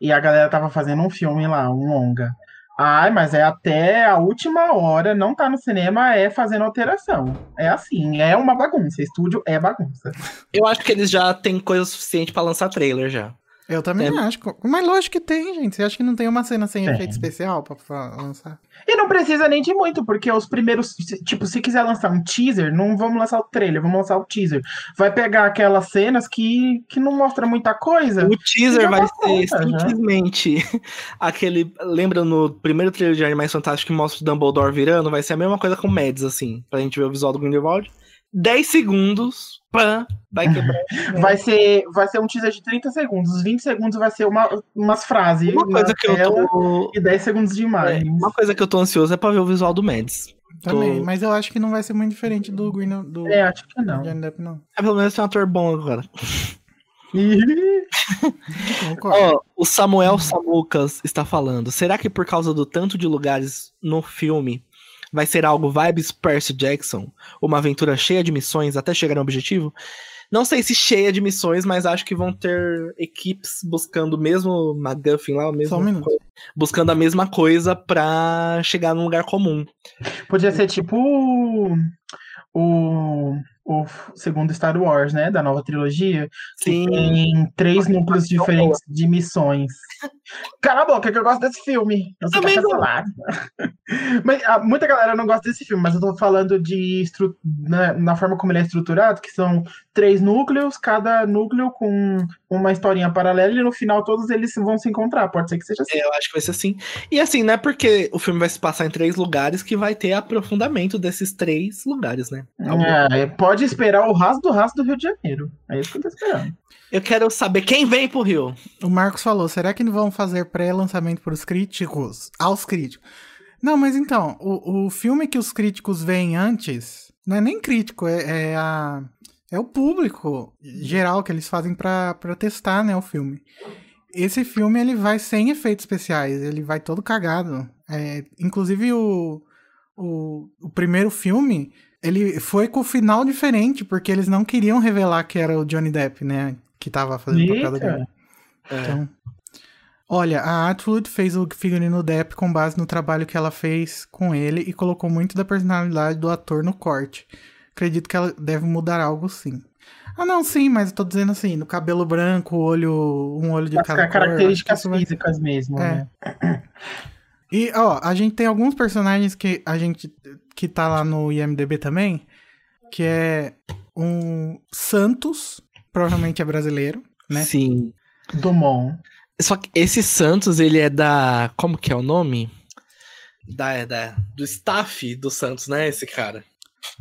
e a galera tava fazendo um filme lá, um longa. Ai, mas é até a última hora, não tá no cinema, é fazendo alteração. É assim, é uma bagunça. Estúdio é bagunça. Eu acho que eles já têm coisa suficiente pra lançar trailer já. Eu também É. acho. Mas lógico que tem, gente. Você acha que não tem uma cena sem Tem. efeito especial pra, pra lançar? E não precisa nem de muito, porque os primeiros. Tipo, se quiser lançar um teaser, não vamos lançar o trailer, vamos lançar o teaser. Vai pegar aquelas cenas que, que não mostra muita coisa. O teaser Já vai tá ser pronta, já. simplesmente aquele. Lembra no primeiro trailer de Animais Fantásticos que mostra o Dumbledore virando? Vai ser a mesma coisa com o Mads, assim, pra gente ver o visual do Grindelwald. 10 segundos, pã, vai quebrar. Vai ser, vai ser um teaser de 30 segundos. Os 20 segundos vai ser uma, umas frases. Uma coisa que eu tô. E 10 segundos de é, imagem. uma coisa que eu tô ansioso é pra ver o visual do Mads. Também. Tô- Mas eu acho que não vai ser muito diferente do Green do É, acho que não. Depp, não. É pelo menos tem um ator bom agora. Ó, o Samuel Samucas está falando. Será que por causa do tanto de lugares no filme vai ser algo vibes Percy Jackson? Uma aventura cheia de missões até chegar no objetivo? Não sei se cheia de missões, mas acho que vão ter equipes buscando o mesmo MacGuffin lá, o mesmo Só um minuto. buscando a mesma coisa pra chegar num lugar comum. Podia ser tipo o, o, segundo Star Wars, né? Da nova trilogia. que Sim, Tem três núcleos diferentes de missões. Cala a boca, que eu gosto desse filme. Eu que não. cancelado. mas ah, muita galera não gosta desse filme, mas eu tô falando de na, na forma como ele é estruturado, que são três núcleos, cada núcleo com uma historinha paralela, e no final todos eles vão se encontrar. Pode ser que seja assim. eu acho que vai ser assim. E assim, não é porque o filme vai se passar em três lugares que vai ter aprofundamento desses três lugares, né? É, pode esperar o raso do raso do Rio de Janeiro. É isso que eu tô esperando. Eu quero saber quem vem pro Rio. O Marcos falou: será que vão fazer pré-lançamento para os críticos? Aos críticos. Não, mas então, o, o filme que os críticos veem antes não é nem crítico, é, é a. É o público geral que eles fazem pra testar, né, o filme. Esse filme ele vai sem efeitos especiais, ele vai todo cagado. É, inclusive o, o, o primeiro filme, ele foi com o final diferente, porque eles não queriam revelar que era o Johnny Depp, né, que tava fazendo o papel do Johnny Eita. então, olha, a Atwood fez o figurino Depp com base no trabalho que ela fez com ele e colocou muito da personalidade do ator no corte. Acredito que ela deve mudar algo sim. Ah, não, sim, mas eu tô dizendo assim, no cabelo branco, olho, um olho de As cada cor. características que isso vai- físicas mesmo, É. né? E, ó, a gente tem alguns personagens que a gente que tá lá no IMDB também, que é um Santos, provavelmente é brasileiro, né? Sim. Dumont. Só que esse Santos, ele é da. Como que é o nome? Da, é da, do staff do Santos, né? Esse cara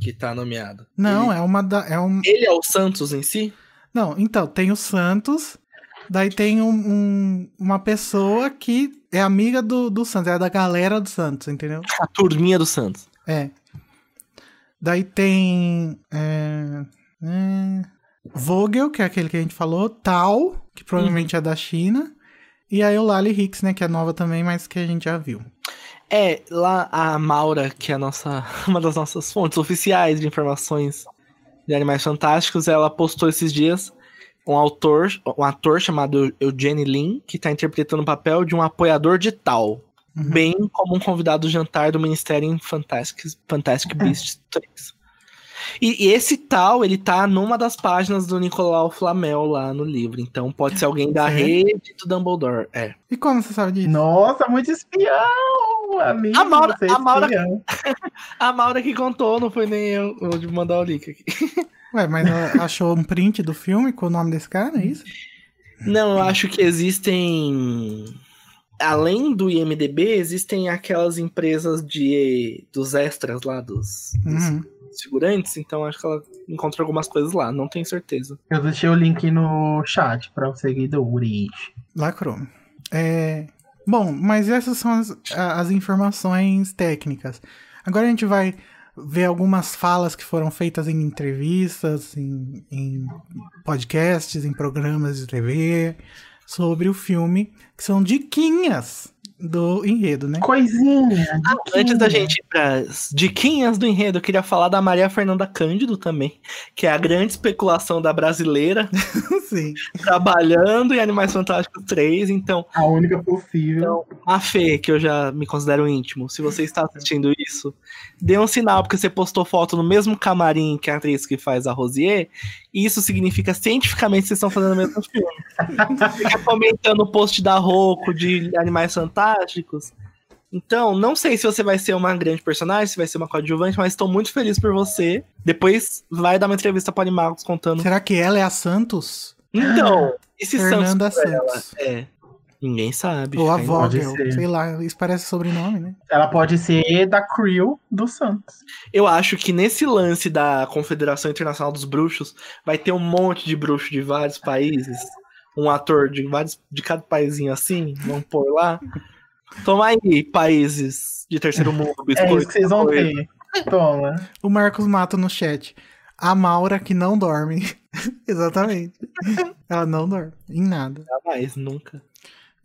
que tá nomeado. Não, ele, é uma da, é um, ele é o Santos em si? Não, então, tem o Santos, daí tem um, um- uma pessoa que é amiga do, do Santos, é da galera do Santos, entendeu? A turminha do Santos. É. Daí tem. É, é, Vogel, que é aquele que a gente falou, Tal, que provavelmente é da China, e aí o Lali Hicks, né, que é nova também, mas que a gente já viu. É, lá a Maura, que é nossa, uma das nossas fontes oficiais de informações de Animais Fantásticos, ela postou esses dias um autor, um ator chamado Eugene Lin, que tá interpretando o papel de um apoiador de Tal. Uhum. Bem como um convidado do jantar do Ministério em Fantastic, Fantastic Beasts 3. E, e esse tal, ele tá numa das páginas do Nicolau Flamel lá no livro. Então pode ser alguém da rede do Dumbledore. É. E como você sabe disso? Nossa, muito espião, amigo. A Maura- você é a Maura- espião. A Maura que contou, não foi nem eu. Eu vou mandar o link aqui. Ué, mas ela achou um print do filme com o nome desse cara, é isso? Não, eu acho que existem. Além do IMDB, existem aquelas empresas de dos extras lá, dos, dos Uhum. Figurantes, então acho que ela encontrou algumas coisas lá, não tenho certeza. Eu deixei o link no chat para os seguidores. Lacrou. É... Bom, mas essas são as, as informações técnicas. Agora a gente vai ver algumas falas que foram feitas em entrevistas, em, em podcasts, em programas de TV, sobre o filme, que são diquinhas do enredo, né? Coisinha. Ah, antes da diquinha. gente ir pras diquinhas do enredo, eu queria falar da Maria Fernanda Cândido também, que é a grande especulação da brasileira, Sim. trabalhando em Animais Fantásticos 3. Então, A única possível. a Fê, que eu já me considero íntimo, se você está assistindo isso, dê um sinal, porque você postou foto no mesmo camarim que a atriz que faz a Rosier, isso significa cientificamente que vocês estão fazendo o mesmo filme. Fica comentando o post da Roku de Animais Fantásticos. Então, não sei se você vai ser uma grande personagem, se vai ser uma coadjuvante, mas estou muito feliz por você. Depois vai dar uma entrevista para Animagos contando. Será que ela é a Santos? Então, esse Fernanda Santos pra ela, Santos. é. Ninguém sabe. Ou a Vogel, ser. sei lá, isso parece sobrenome, né? Ela pode ser da crew do Santos. Eu acho que nesse lance da Confederação Internacional dos Bruxos vai ter um monte de bruxo de vários países. Um ator de vários de cada paísinho assim, vamos pôr lá. Toma aí, países de terceiro mundo, É biscoito. isso que vocês vão ter. Toma. O Marcos Mato no chat. A Maura que não dorme. Exatamente. Ela não dorme em nada. Jamais, nunca.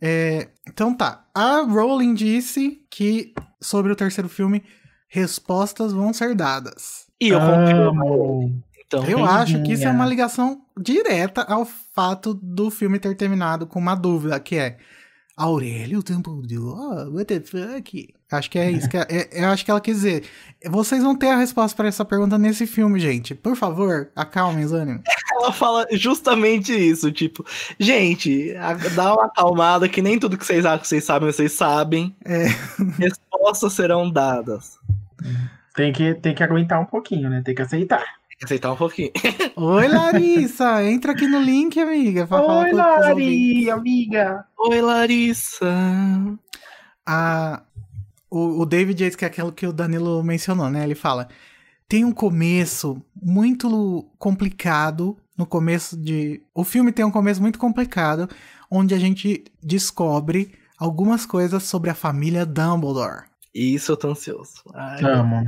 É, então tá. A Rowling disse que sobre o terceiro filme, respostas vão ser dadas. E eu confio. Amo. Então, Eu acho que isso é uma ligação direta ao fato do filme ter terminado com uma dúvida, que é Aurélio Dumbledore? What the fuck? Acho que é isso. Que é- é- eu acho que ela quis dizer. Vocês vão ter a resposta para essa pergunta nesse filme, gente. Por favor, acalmem os ânimos. Ela fala justamente isso, tipo, gente, a- dá uma acalmada que nem tudo que vocês acham que vocês sabem, vocês sabem. É. Respostas serão dadas. Tem que, tem que aguentar um pouquinho, né? Tem que aceitar. Tem que aceitar um pouquinho. Oi, Larissa! Entra aqui no link, amiga, Oi. Lari, amiga. Oi, Larissa. a, o, o David Yates, que é aquilo que o Danilo mencionou, né? Ele fala: tem um começo muito complicado. No começo de. O filme tem um começo muito complicado, onde a gente descobre algumas coisas sobre a família Dumbledore. Isso eu tô ansioso. Ai, Amo.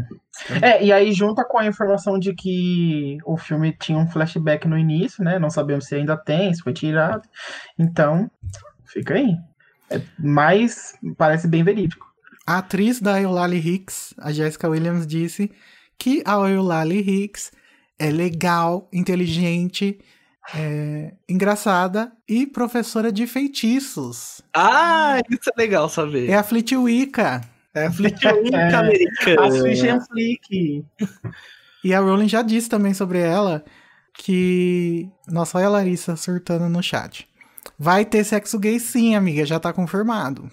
É, e aí junta com a informação de que o filme tinha um flashback no início, né? Não sabemos se ainda tem, se foi tirado. Então, fica aí. É, mas parece bem verídico. A atriz da Eulalie Hicks, a Jessica Williams, disse que a Eulalie Hicks é legal, inteligente, é, engraçada e professora de feitiços. Ah, isso é legal saber. É a Flitwick. É a Flitwick É. americana. A Switch and Flick. E a Rowling já disse também sobre ela que. Nossa, olha a Larissa surtando no chat. Vai ter sexo gay sim, amiga, já tá confirmado.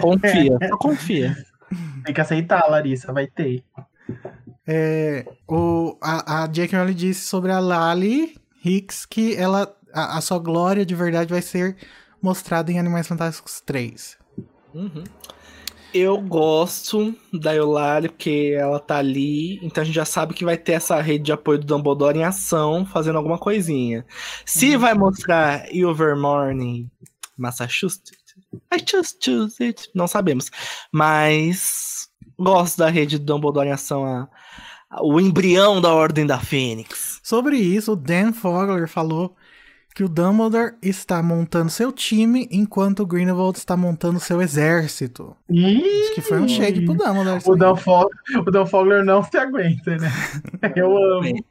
Confia, só confia. Tem que aceitar, Larissa, vai ter. É, o, a, a J.K. Rowling disse sobre a Lali Hicks que ela, a, a sua glória de verdade vai ser mostrada em Animais Fantásticos 3. Uhum. Eu gosto da Eulalie, porque ela tá ali, então a gente já sabe que vai ter essa rede de apoio do Dumbledore em ação, fazendo alguma coisinha. Se vai mostrar Ilvermorny, Massachusetts, I just choose it, não sabemos. Mas gosto da rede do Dumbledore em ação, a- o embrião da Ordem da Fênix. Sobre isso, o Dan Fogler falou que o Dumbledore está montando seu time enquanto o Grindelwald está montando seu exército. Acho que foi um shade pro Dumbledore. O. Dan, Fog- o Dan Fogler não se aguenta, né? Eu amo.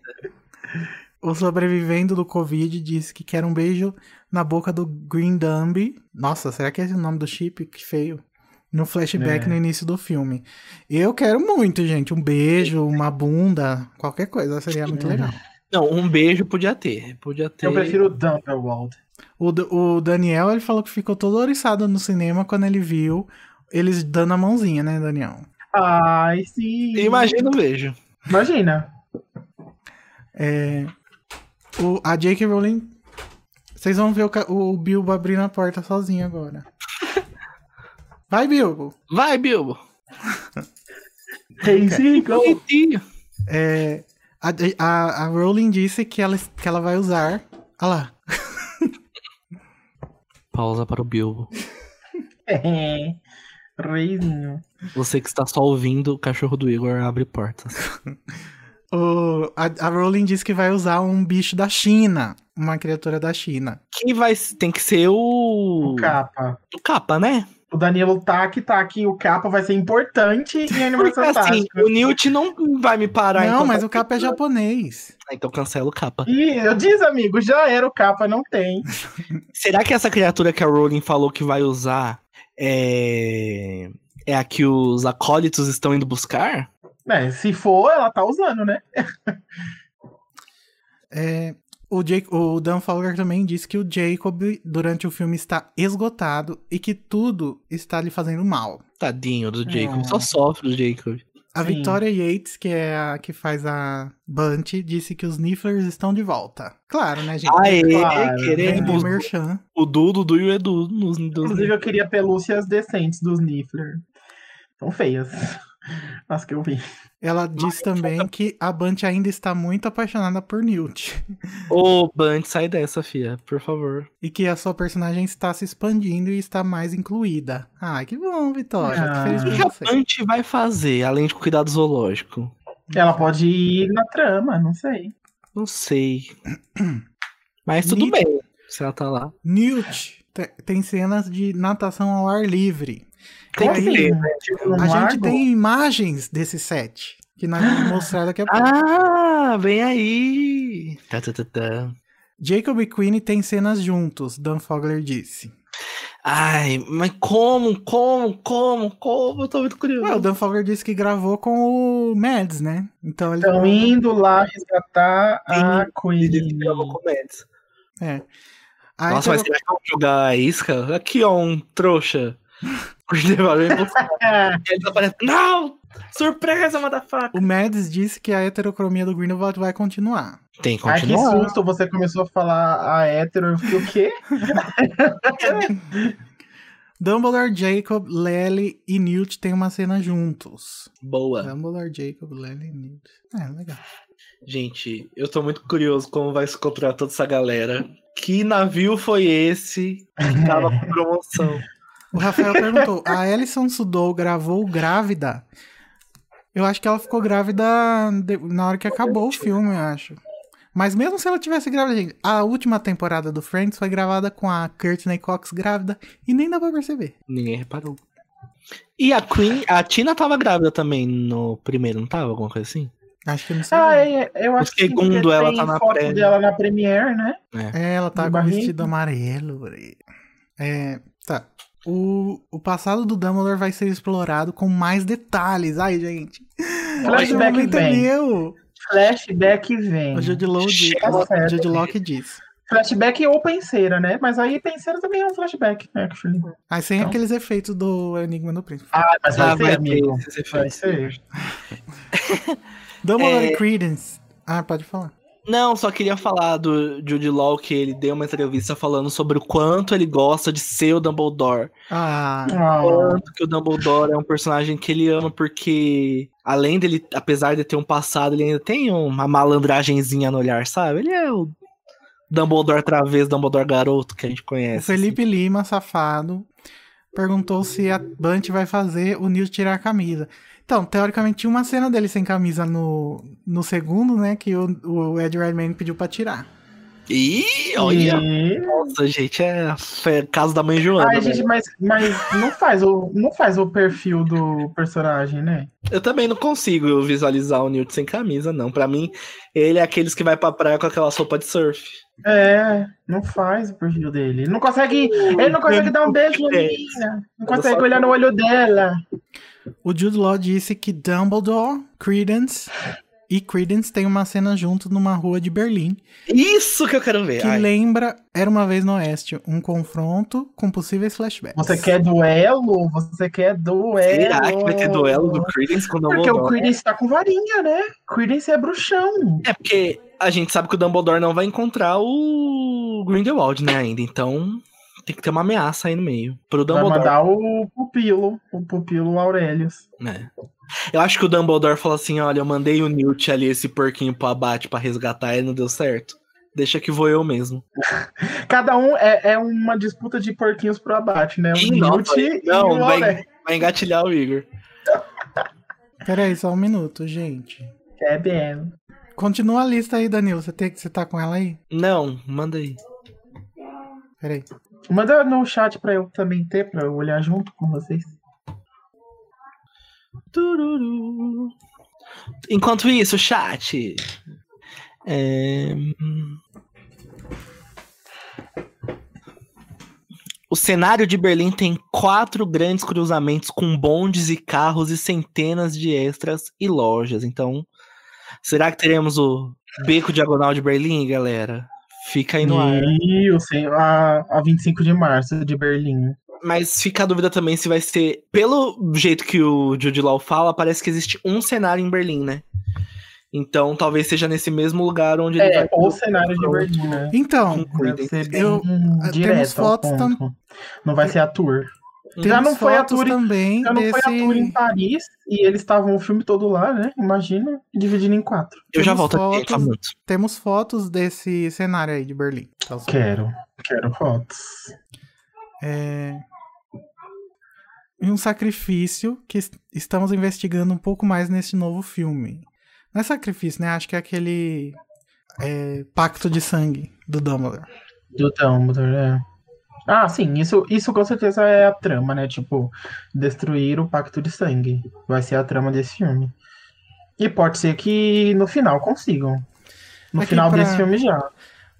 O sobrevivendo do Covid disse que quer um beijo na boca do Green Dumby. Nossa, será que é esse o nome do chip? Que feio. No flashback É. no início do filme. Eu quero muito, gente. Um beijo, uma bunda, qualquer coisa. Seria muito legal. Não, um beijo podia ter. Podia ter. Eu prefiro o Dumbledore. O, o Daniel, ele falou que ficou todo oriçado no cinema quando ele viu eles dando a mãozinha, né, Daniel? Ai, sim. Imagina um beijo. Imagina. É, o, a J.K. Rowling... Vocês vão ver o, o Bilbo abrindo a porta sozinho agora. Vai, Bilbo! Vai, Bilbo. Bonitinho. É, a, a, a Rowling disse que ela, que ela vai usar. Olha lá. Pausa para o Bilbo. É. Reizinho. Você que está só ouvindo, o cachorro do Igor abre portas. O, a, a Rowling disse que vai usar um bicho da China. Uma criatura da China. Que vai. Tem que ser o. O capa. O capa, né? O Danilo tá que tá aqui, o capa vai ser importante em Animais assim, o Newt não vai me parar não, mas o capa é japonês. Ah, Então cancela o capa. Ih, eu disse, amigo, já era o capa, não tem. Será que essa criatura que a Rowling falou que vai usar é. É a que os acólitos estão indo buscar? É, se for, ela tá usando, né? É, o, Jake, o Dan Fowler também disse que o Jacob, durante o filme, está esgotado e que tudo está lhe fazendo mal. Tadinho do Jacob. É. Só sofre o Jacob. A Sim. Victoria Yates, que é a que faz a Bunty, disse que os Nifflers estão de volta. Claro, né, gente? Aê, claro, queremos do Merchan. o Dudu do e o Edu. Nos, nos... Inclusive, eu queria pelúcias decentes dos Niffler. São feias. As que eu vi. Ela disse também que a Bunty ainda está muito apaixonada por Newt. Ô, Band, sai dessa, fia, por favor. E que a sua personagem está se expandindo e está mais incluída. Ai, que bom, Vitória. Ah. O que a. Band vai fazer, além de cuidar do zoológico? Ela pode ir na trama, não sei. Não sei. Mas tudo Ni- bem, se ela tá lá. Newt te- tem cenas de natação ao ar livre. Tem que Aí, ter. assim? Tipo, A gente tem imagens desse set. Que nós vamos mostrar daqui a pouco. Ah, vem aí. Tá, tá, tá, tá. Jacob e Queenie têm cenas juntos, Dan Fogler disse. Ai, mas como, como, como, como? Eu tô muito curioso. Ué, o Dan Fogler disse que gravou com o Mads, né? Então ele. Estão indo lá resgatar a Ele Queen. gravou com o Mads. É. Aí Nossa, mas pelo- será que vão jogar a isca? Aqui, ó, um trouxa. Ele. Não! Surpresa, motherfucker! o Mads disse que a heterocromia do Grindelwald vai continuar. Tem que Ai, que continuar. susto, você começou a falar a hétero, eu fiquei o quê? Dumbledore, Jacob, Lely e Newt têm uma cena juntos. Boa. Dumbledore, Jacob, Lely e Newt. É, legal. Gente, eu tô muito curioso como vai se encontrar toda essa galera. Que navio foi esse que tava com promoção? O Rafael perguntou: a Alison Sudol gravou grávida? Eu acho que ela ficou grávida de- na hora que acabou o filme, eu acho. Mas mesmo se ela tivesse grávida, gente, a última temporada do Friends foi gravada com a Courtney Cox grávida e nem dá pra perceber. Ninguém reparou. E a Queen, a Tina tava grávida também no primeiro, não tava? Alguma coisa assim? Acho que não sei. Ah, é, eu acho que sim, segundo porque ela tá na foto pré- dela na Premiere, né? É, ela tá com barriga. vestido amarelo. É, tá. O, o passado do Dumbledore vai ser explorado com mais detalhes. Ai, gente. Flashback é vem. meu. Flashback vem. O Jude Law diz. Certo. Jude Law que diz. Flashback ou penseira, né? Mas aí penseira também é um flashback, né? Actually. Aí sem Então. aqueles efeitos do Enigma do Príncipe. Ah, mas vai Ah, ser, vai amigo. ter Vai efeitos. ser. Dumbledore É. e Credence. Ah, pode falar. Não, só queria falar do Jude Law que ele deu uma entrevista falando sobre o quanto ele gosta de ser o Dumbledore. Ah, Ah, Quanto que o Dumbledore é um personagem que ele ama porque além dele, apesar de ter um passado, ele ainda tem uma malandragenzinha no olhar, sabe? Ele é o Dumbledore travesso, Dumbledore garoto que a gente o conhece. Felipe Lima, safado, perguntou se a Bunch vai fazer o Newt tirar a camisa. Então, teoricamente tinha uma cena dele sem camisa no, no segundo, né? Que o, o Ed Redmayne pediu pra tirar. Ih, olha, e- nossa, gente, é fe- caso da mãe Joana. Ai, né? gente, mas, mas não, faz o, não faz o perfil do personagem, né? Eu também não consigo visualizar o Newt sem camisa, não. Pra mim, ele é aqueles que vai pra praia com aquela sopa de surf. É, não faz o perfil dele. Ele não consegue. Ele não consegue dar um beijo na menina. Não consegue olhar no olho dela. O Jude Law disse que Dumbledore, Credence e Credence têm uma cena juntos numa rua de Berlim, Isso que eu quero ver. que Ai, lembra Era Uma Vez no Oeste, um confronto com possíveis flashbacks. Você quer duelo? Você quer duelo? será que vai ter duelo do Credence com o Porque o Dumbledore? Credence tá com varinha, né? Credence é bruxão. É porque a gente sabe que o Dumbledore não vai encontrar o Grindelwald, né, ainda. Então tem que ter uma ameaça aí no meio. Pro Vai Dumbledore. mandar o pupilo, o pupilo Aurelius. né? Eu acho que o Dumbledore falou assim: olha, eu mandei o Newt ali, esse porquinho pro abate pra resgatar ele, não deu certo. Deixa que vou eu mesmo. Cada um é, é uma disputa de porquinhos pro abate, né? O Ih, Newt nossa, e não, o vai-. Vai engatilhar o Igor. Peraí, só um minuto, gente. É bem. Continua a lista aí, Danilo. Você, tem, você tá com ela aí? Não, manda aí. Peraí. Manda no chat pra eu também ter, pra eu olhar junto com vocês. Tururu. Enquanto isso, chat. É... O cenário de Berlim tem quatro grandes cruzamentos com bondes e carros e centenas de extras e lojas. Então, será que teremos o beco diagonal de Berlim, galera? Fica aí no ar. E o sem- a, a 25 de março de Berlim. Mas fica a dúvida também se vai ser. Pelo jeito que o Jude Law fala, parece que existe um cenário em Berlim, né? Então talvez seja nesse mesmo lugar onde ele É, vai. o cenário de Berlim, né? Então, Deve ser bem Eu- direto temos fotos ponto. Não vai ser a tour. Já não foi a tour em- também Já não foi a tour em desse... Paris e eles estavam o filme todo lá, né? Imagina, dividindo em quatro. Eu já temos volto aqui, fotos. tá muito. Temos fotos desse cenário aí de Berlim. Então, Quero, quero fotos. É... E um sacrifício que es- estamos investigando um pouco mais nesse novo filme. Não é sacrifício, né? Acho que é aquele é, pacto de sangue do Dumbledore. Do Dumbledore, é. Ah, sim, isso, isso com certeza é a trama, né? Tipo, destruir o Pacto de Sangue. Vai ser a trama desse filme. E pode ser que no final consigam. No É que final pra- desse filme já.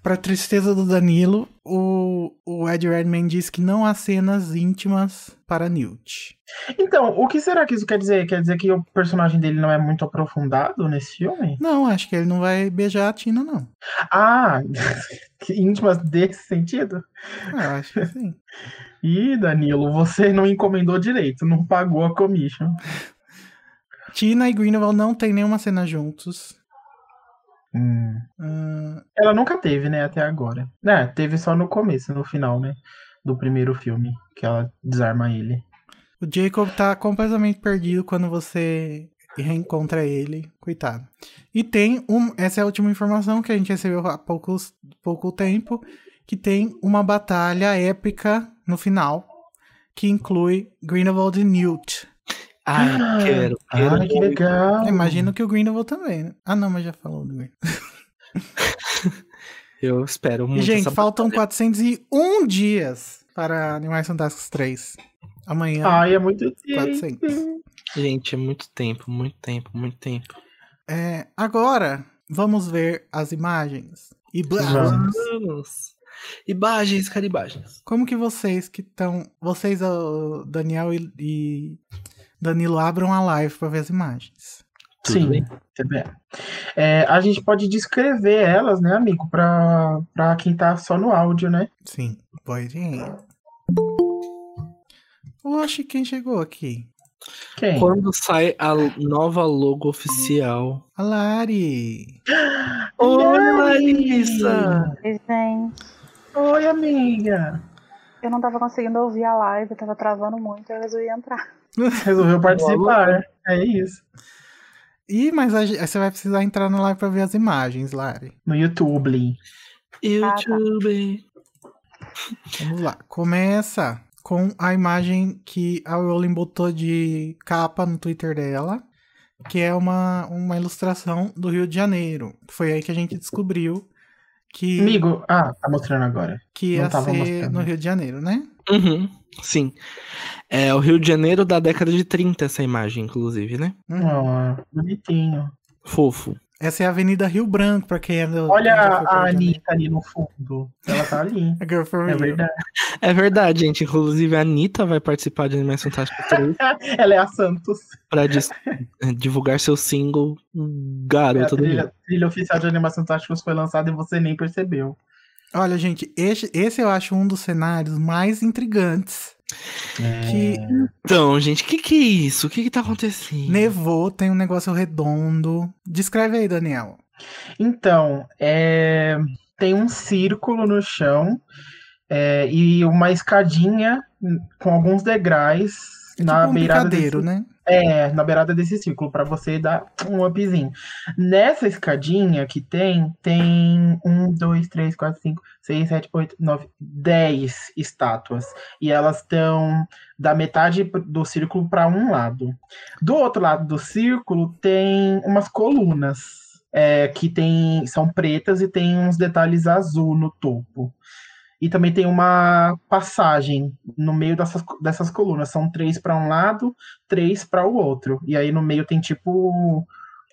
Pra tristeza do Danilo, o, o Ed Redmayne diz que não há cenas íntimas para Newt. Então, o que será que isso quer dizer? Quer dizer que o personagem dele não é muito aprofundado nesse filme? Não, acho que ele não vai beijar a Tina, não. Ah, íntimas desse sentido? Ah, eu acho que sim. Ih, Danilo, você não encomendou direito, não pagou a commission. Tina e Grindelwald não tem nenhuma cena juntos. Hum. Hum, Ela nunca teve, né, até agora. É, teve só no começo, no final, né, do primeiro filme, que ela desarma ele. o Jacob tá completamente perdido quando você reencontra ele. Coitado. E tem um. Essa é a última informação que a gente recebeu há poucos, pouco tempo. Que tem uma batalha épica no final. Que inclui Grindelwald e Newt. Ai, quero, quero. Ai, que legal. Eu imagino que o Grindelwald também, né? Ah, não, mas já falou do Grindelwald. Eu espero muito. gente, essa faltam batalha. 401 dias para Animais Fantásticos 3. Amanhã. Ai, é muito 400. Gente, é muito tempo, muito tempo, muito tempo. É, agora, vamos ver as imagens. E blá, Vamos. Vamos. Imagens, cara, imagens. Como que vocês que estão. Vocês, o Daniel e, e Danilo, abram a live para ver as imagens. Tudo Sim, bem? É, a gente pode descrever elas, né, amigo, pra, pra quem tá só no áudio, né? Sim, pode ir. Oxe, quem chegou aqui? Quem? Quando sai a nova logo oficial? A Lari. Oi, Lari! Larissa! Oi, gente. Oi, amiga! Eu não tava conseguindo ouvir a live, tava travando muito, eu resolvi entrar. Resolveu participar. É isso. Ih, mas a você vai precisar entrar na live para ver as imagens, Lari. No YouTube. YouTube. Vamos lá. Começa com a imagem que a Rowling botou de capa no Twitter dela, que é uma, uma ilustração do Rio de Janeiro. Foi aí que a gente descobriu que, Amigo, ah, tá mostrando agora. que não ia tava ser mostrando. no Rio de Janeiro, né? Uhum, sim. É o Rio de Janeiro da década de 30, essa imagem, inclusive, né? Uhum. Ó, bonitinho. Fofo. Essa é a Avenida Rio Branco, pra quem é do. Olha a. Anitta ali no fundo. Ela tá ali. A É Rio. verdade. É verdade, gente. Inclusive, a Anitta vai participar de Animais Fantásticos 3 Ela é a Santos. pra dis- divulgar seu single É, a Garota do Rio. trilha, trilha oficial de Animação Fantásticos foi lançada e você nem percebeu. Olha, gente, esse, esse eu acho um dos cenários mais intrigantes. Que Então, gente, o que, que é isso? O que, que tá acontecendo? nevou, tem um negócio redondo. Descreve aí, Daniel. Então, é, tem um círculo no chão é, e uma escadinha com alguns degraus É na tipo um beirada picadeiro, desse... né? É, na beirada desse círculo, pra você dar um upzinho. Nessa escadinha que tem, tem um, dois, três, quatro, cinco, seis, sete, oito, nove, dez estátuas. E elas estão da metade do círculo para um lado. Do outro lado do círculo tem umas colunas. é, que tem, são pretas e tem uns detalhes azul no topo. E também tem uma passagem no meio dessas, dessas colunas. São três para um lado, três para o outro. E aí no meio tem tipo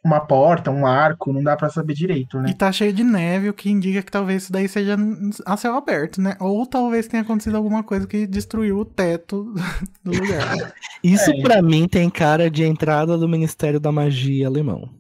uma porta, um arco, não dá para saber direito, né? E tá cheio de neve, o que indica que talvez isso daí seja a céu aberto, né? Ou talvez tenha acontecido alguma coisa que destruiu o teto do lugar. Isso É. pra mim tem cara de entrada do Ministério da Magia alemão.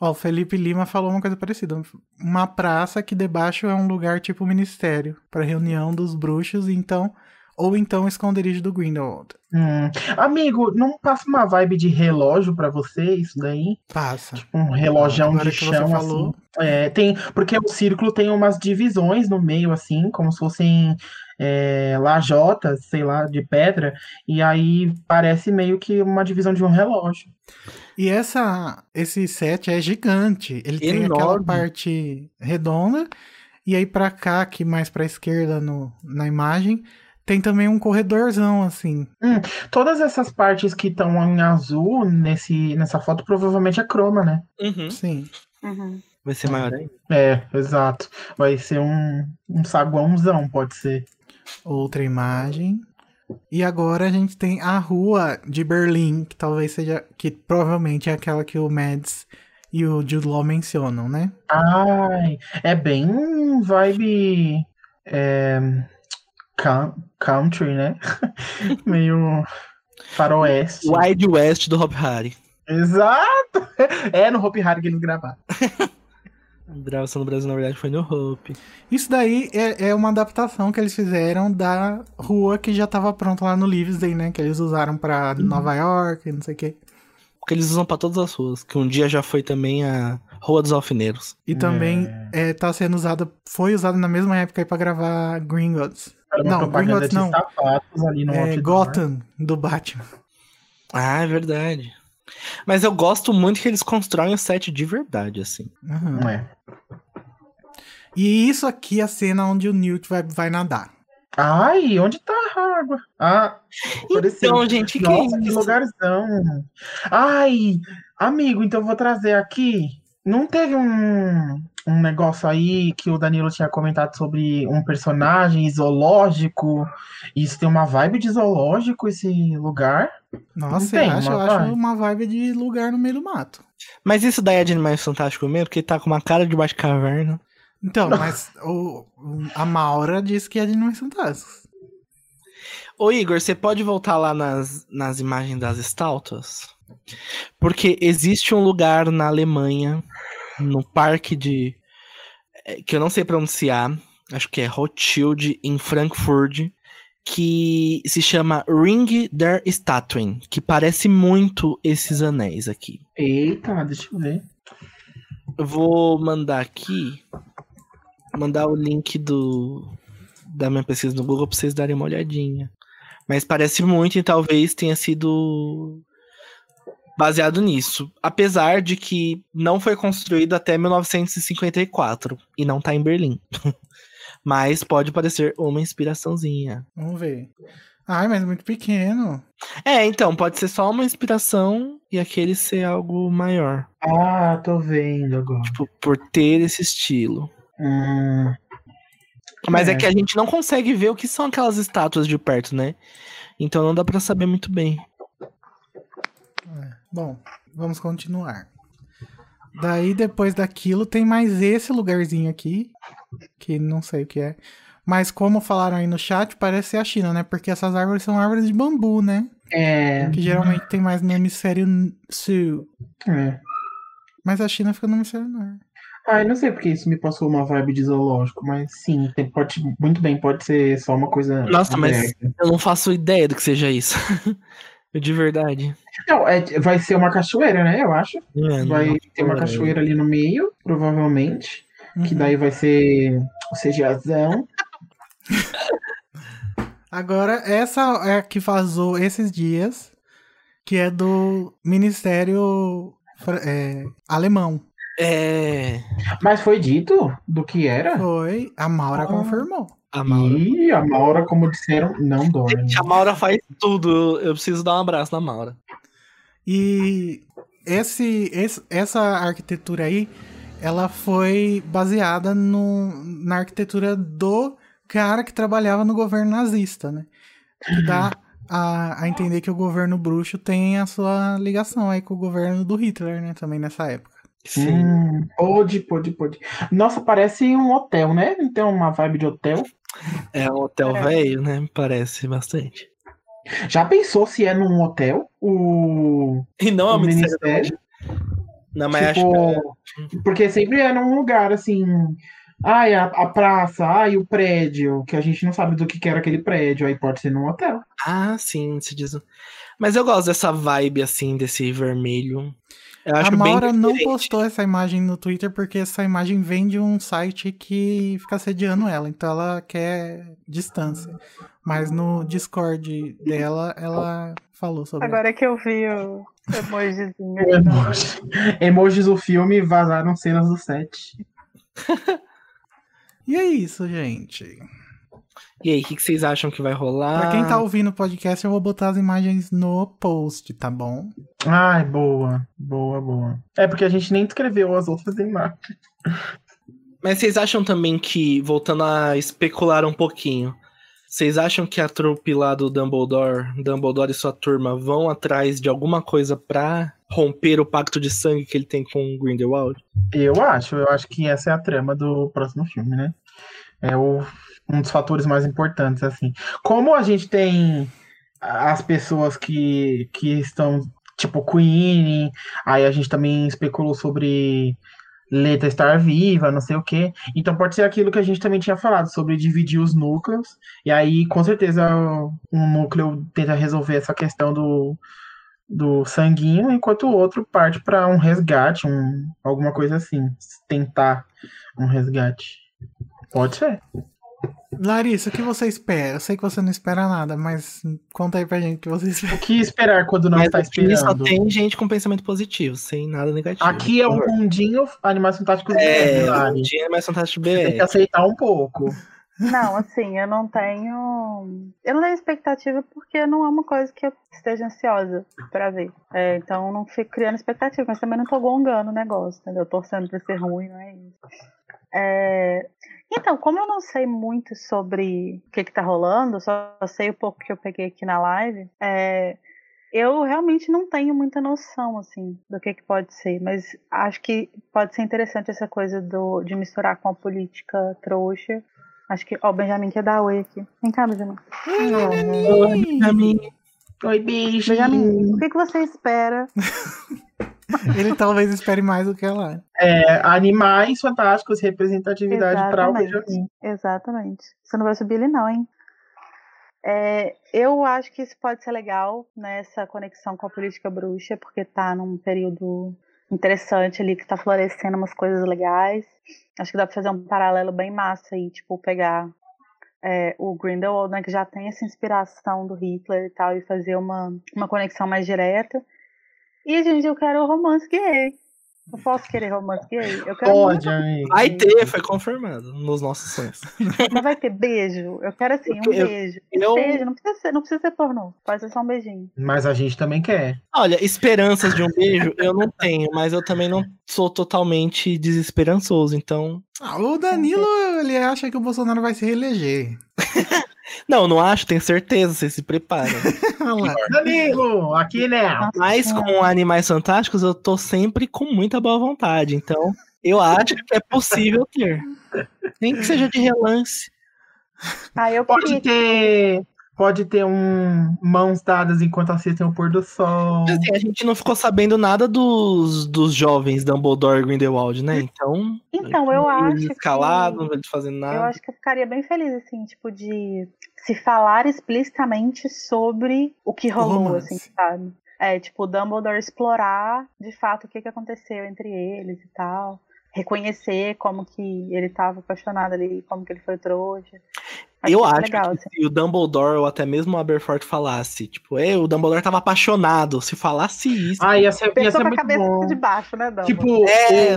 Ó, o Felipe Lima falou uma coisa parecida. Uma praça que debaixo é um lugar tipo ministério, pra reunião dos bruxos, então. Ou então esconderijo do Grindelwald. Hum. Amigo, não passa uma vibe de relógio pra você isso daí? Passa. Um relojão Agora de que você chão falou. assim. É, tem, porque o círculo tem umas divisões no meio assim, como se fossem é, lajotas, sei lá, de pedra, e aí parece meio que uma divisão de um relógio. E essa, esse set é gigante. Ele tem aquela Enorme. parte redonda. E aí pra cá, aqui mais pra esquerda no, na imagem, tem também um corredorzão, assim. Todas essas partes que estão em azul nesse, nessa foto provavelmente é croma, né? Uhum. Sim. Uhum. Vai ser maior ainda. É, exato. Vai ser um, um saguãozão, pode ser. Outra imagem. E agora a gente tem a rua de Berlim, que talvez seja. que provavelmente é aquela que o Mads e o Jude Law mencionam, né? Ai, é bem vibe é, country, né? Meio faroeste. Wide West do Hop Harry. Exato! É no Hope Harry que eles gravaram. A gravação no Brasil, na verdade, foi no Hope. Isso daí é, é uma adaptação que eles fizeram da rua que já tava pronta lá no Livingston, né? Que eles usaram pra Nova York, não sei o quê. Porque eles usam pra todas as ruas. Que um dia já foi também a Rua dos Alfineiros. E também é, tá sendo usada, foi usada na mesma época aí pra gravar Gringotts. Era uma Não, propaganda Gringotts de não. sapatos ali no É, outdoor. Gotham, do Batman. Ah, é verdade. Mas eu gosto muito que eles constroem o set de verdade, assim. Aham. É. E isso aqui é a cena onde o Newt vai, vai nadar. Ai, onde tá a água? Ah, apareceu. Então, gente, que, que Nossa, é que lugarzão. Ai, amigo, então eu vou trazer aqui. Não teve um, um negócio aí que o Danilo tinha comentado sobre um personagem zoológico? Isso tem uma vibe de zoológico, esse lugar? Nossa, tem eu acho, uma eu acho vibe? uma vibe de lugar no meio do mato. Mas isso daí é de Animais Fantásticos mesmo? Porque ele tá com uma cara de Batcaverna. Então, mas o- a Maura disse que é de Animais Fantásticos. Ô Igor, você pode voltar lá nas, nas imagens das estátuas? Porque existe um lugar na Alemanha, no parque de. é, que eu não sei pronunciar, acho que é Rothschild, em Frankfurt, que se chama Ring der Statuen, que parece muito esses anéis aqui. Eita, deixa eu ver. Eu vou mandar aqui, mandar o link do da minha pesquisa no Google pra vocês darem uma olhadinha. Mas parece muito e talvez tenha sido baseado nisso. Apesar de que não foi construído até 1954 e não tá em Berlim. Mas pode parecer uma inspiraçãozinha. Vamos ver. Ai, mas muito pequeno. É, então, pode ser só uma inspiração e aquele ser algo maior. Ah, tô vendo agora. Tipo, por ter esse estilo. Hum, Mas é. É. que a gente não consegue ver o que são aquelas estátuas de perto, né? Então não dá pra saber muito bem. Bom, vamos continuar. Daí, depois daquilo, tem mais esse lugarzinho aqui, que não sei o que é. Mas como falaram aí no chat, parece ser a China, né? Porque essas árvores são árvores de bambu, né? é, Que geralmente tem mais no hemisfério sul. é. Mas a China fica no hemisfério norte. Ai, não sei porque isso me passou uma vibe de zoológico, mas sim, tem- pode, muito bem, pode ser só uma coisa. Nossa, mas brega. eu não faço ideia do que seja isso. de verdade. Não, é, vai ser uma cachoeira, né? Eu acho. É, Vai não- ter uma cachoeira ali no meio, provavelmente. Que Uhum. daí vai ser o CGAzão. Agora, essa é a que vazou esses dias. que é do Ministério é, Alemão. É. Mas foi dito do que era? Foi, a Maura Ah. confirmou. A Maura. Ih, a Maura, como disseram, não dorme. Gente, a Maura faz tudo. Eu preciso dar um abraço na Maura. E esse, esse- essa arquitetura aí, ela foi baseada no, na arquitetura do cara que trabalhava no governo nazista, né? Que dá a, a entender que o governo bruxo tem a sua ligação aí com o governo do Hitler, né? Também nessa época. Sim. Hum, pode, pode, pode. Nossa, parece um hotel, né? Não tem uma vibe de hotel? É um hotel velho, né? Me parece bastante. Já pensou se é num hotel? O, E não é Ministério. ministério? Não, mas acho que é. Tipo, porque sempre é num lugar assim. Ai, a, a praça, ai, o prédio, que a gente não sabe do que, que era aquele prédio, aí pode ser num hotel. Ah, sim, se diz. Mas eu gosto dessa vibe assim, desse vermelho. Eu acho a Maura não postou essa imagem no Twitter porque essa imagem vem de um site que fica assediando ela, então ela quer distância. Mas no Discord dela, ela falou sobre Agora que eu vi o emojizinho. Emoji. Emojis do filme vazaram cenas do set. E é isso, gente. E aí, o que, que vocês acham que vai rolar? Pra quem tá ouvindo o podcast, eu vou botar as imagens no post, tá bom? Ai, boa, boa, boa. É porque a gente nem escreveu as outras imagens. Mas vocês acham também que, voltando a especular um pouquinho, vocês acham que a trupe lá do Dumbledore, Dumbledore e sua turma vão atrás de alguma coisa pra romper o pacto de sangue que ele tem com o Grindelwald? Eu acho, eu acho que essa é a trama do próximo filme, né? É o, um dos fatores mais importantes, assim. Como a gente tem as pessoas que, que estão, tipo, Queen, aí a gente também especulou sobre Leta estar viva, não sei o quê. Então pode ser aquilo que a gente também tinha falado, sobre dividir os núcleos, e aí com certeza um núcleo tenta resolver essa questão do, do sanguinho, enquanto o outro parte para um resgate, um, alguma coisa assim. Tentar um resgate. Pode ser. Larissa, o que você espera? Eu sei que você não espera nada, mas conta aí pra gente o que você espera. O que esperar quando não Mas está aqui só esperando? tem gente com pensamento positivo, sem nada negativo. Aqui é favor. mundinho Animais Fantásticos É, BR, o Lari. dia é mais fantástico Você tem que aceitar um pouco. Não, assim, eu não tenho. Eu não tenho expectativa porque não é uma coisa que eu esteja ansiosa pra ver. É, então não fico criando expectativa, mas também não tô gongando o negócio, entendeu? Torcendo pra ser ruim, não é isso. É, Então, como eu não sei muito sobre o que, que tá rolando, só sei o pouco que eu peguei aqui na live, é, eu realmente não tenho muita noção, assim, do que, que pode ser, mas acho que pode ser interessante essa coisa do, de misturar com a política trouxa. Acho que, ó, o Benjamin quer dar oi aqui. Vem cá, Benjamin. Benjamin. Oi, beijo. Benjamin, o que, que você espera? Ele talvez espere mais do que ela. É, animais Fantásticos, representatividade para o. Benjamin. Exatamente. Você não vai subir ele, não, hein? É, eu acho que isso pode ser legal nessa conexão com a política bruxa, porque tá num período interessante ali que tá florescendo umas coisas legais. Acho que dá pra fazer um paralelo bem massa aí, tipo, pegar é, o Grindelwald, né, que já tem essa inspiração do Hitler e tal, e fazer uma, uma conexão mais direta. E, gente, eu quero romance gay. Eu posso querer romance gay? Eu quero Pode, muito. Vai ter, foi confirmado nos nossos sonhos. Mas vai ter beijo? Eu quero assim, um Eu- beijo. eu- Beijo, não precisa, ser, não precisa ser pornô. Pode ser só um beijinho. Mas a gente também quer. Olha, esperanças de um beijo eu não tenho, mas eu também não sou totalmente desesperançoso, então. Ah, o Danilo, ele acha que o Bolsonaro vai se reeleger. Não, não acho, tenho certeza, vocês se lá. Danilo, aqui né? Mas com Animais Fantásticos eu tô sempre com muita boa vontade, então eu acho que é possível ter. Nem que seja de relance. Ah, eu Pode queria. ter. Pode ter um mãos dadas enquanto assistem o pôr do sol. Assim, a gente não ficou sabendo nada dos, dos jovens Dumbledore e Grindelwald, né? Então. Então, eu acho escalados, não que. eles fazendo Eu nada. acho que eu ficaria bem feliz, assim, tipo, de se falar explicitamente sobre o que rolou, assim, sabe? É, tipo, o Dumbledore explorar de fato o que, que aconteceu entre eles e tal. Reconhecer como que ele estava apaixonado ali, como que ele foi trouxa. eu isso acho legal, que assim. se o Dumbledore ou até mesmo o Aberforth falasse, tipo, é, o Dumbledore tava apaixonado. Se falasse isso, Ah, ia ser, ia Pensou ser com a muito cabeça bom. de baixo, né, Dumbledore? Tipo, É,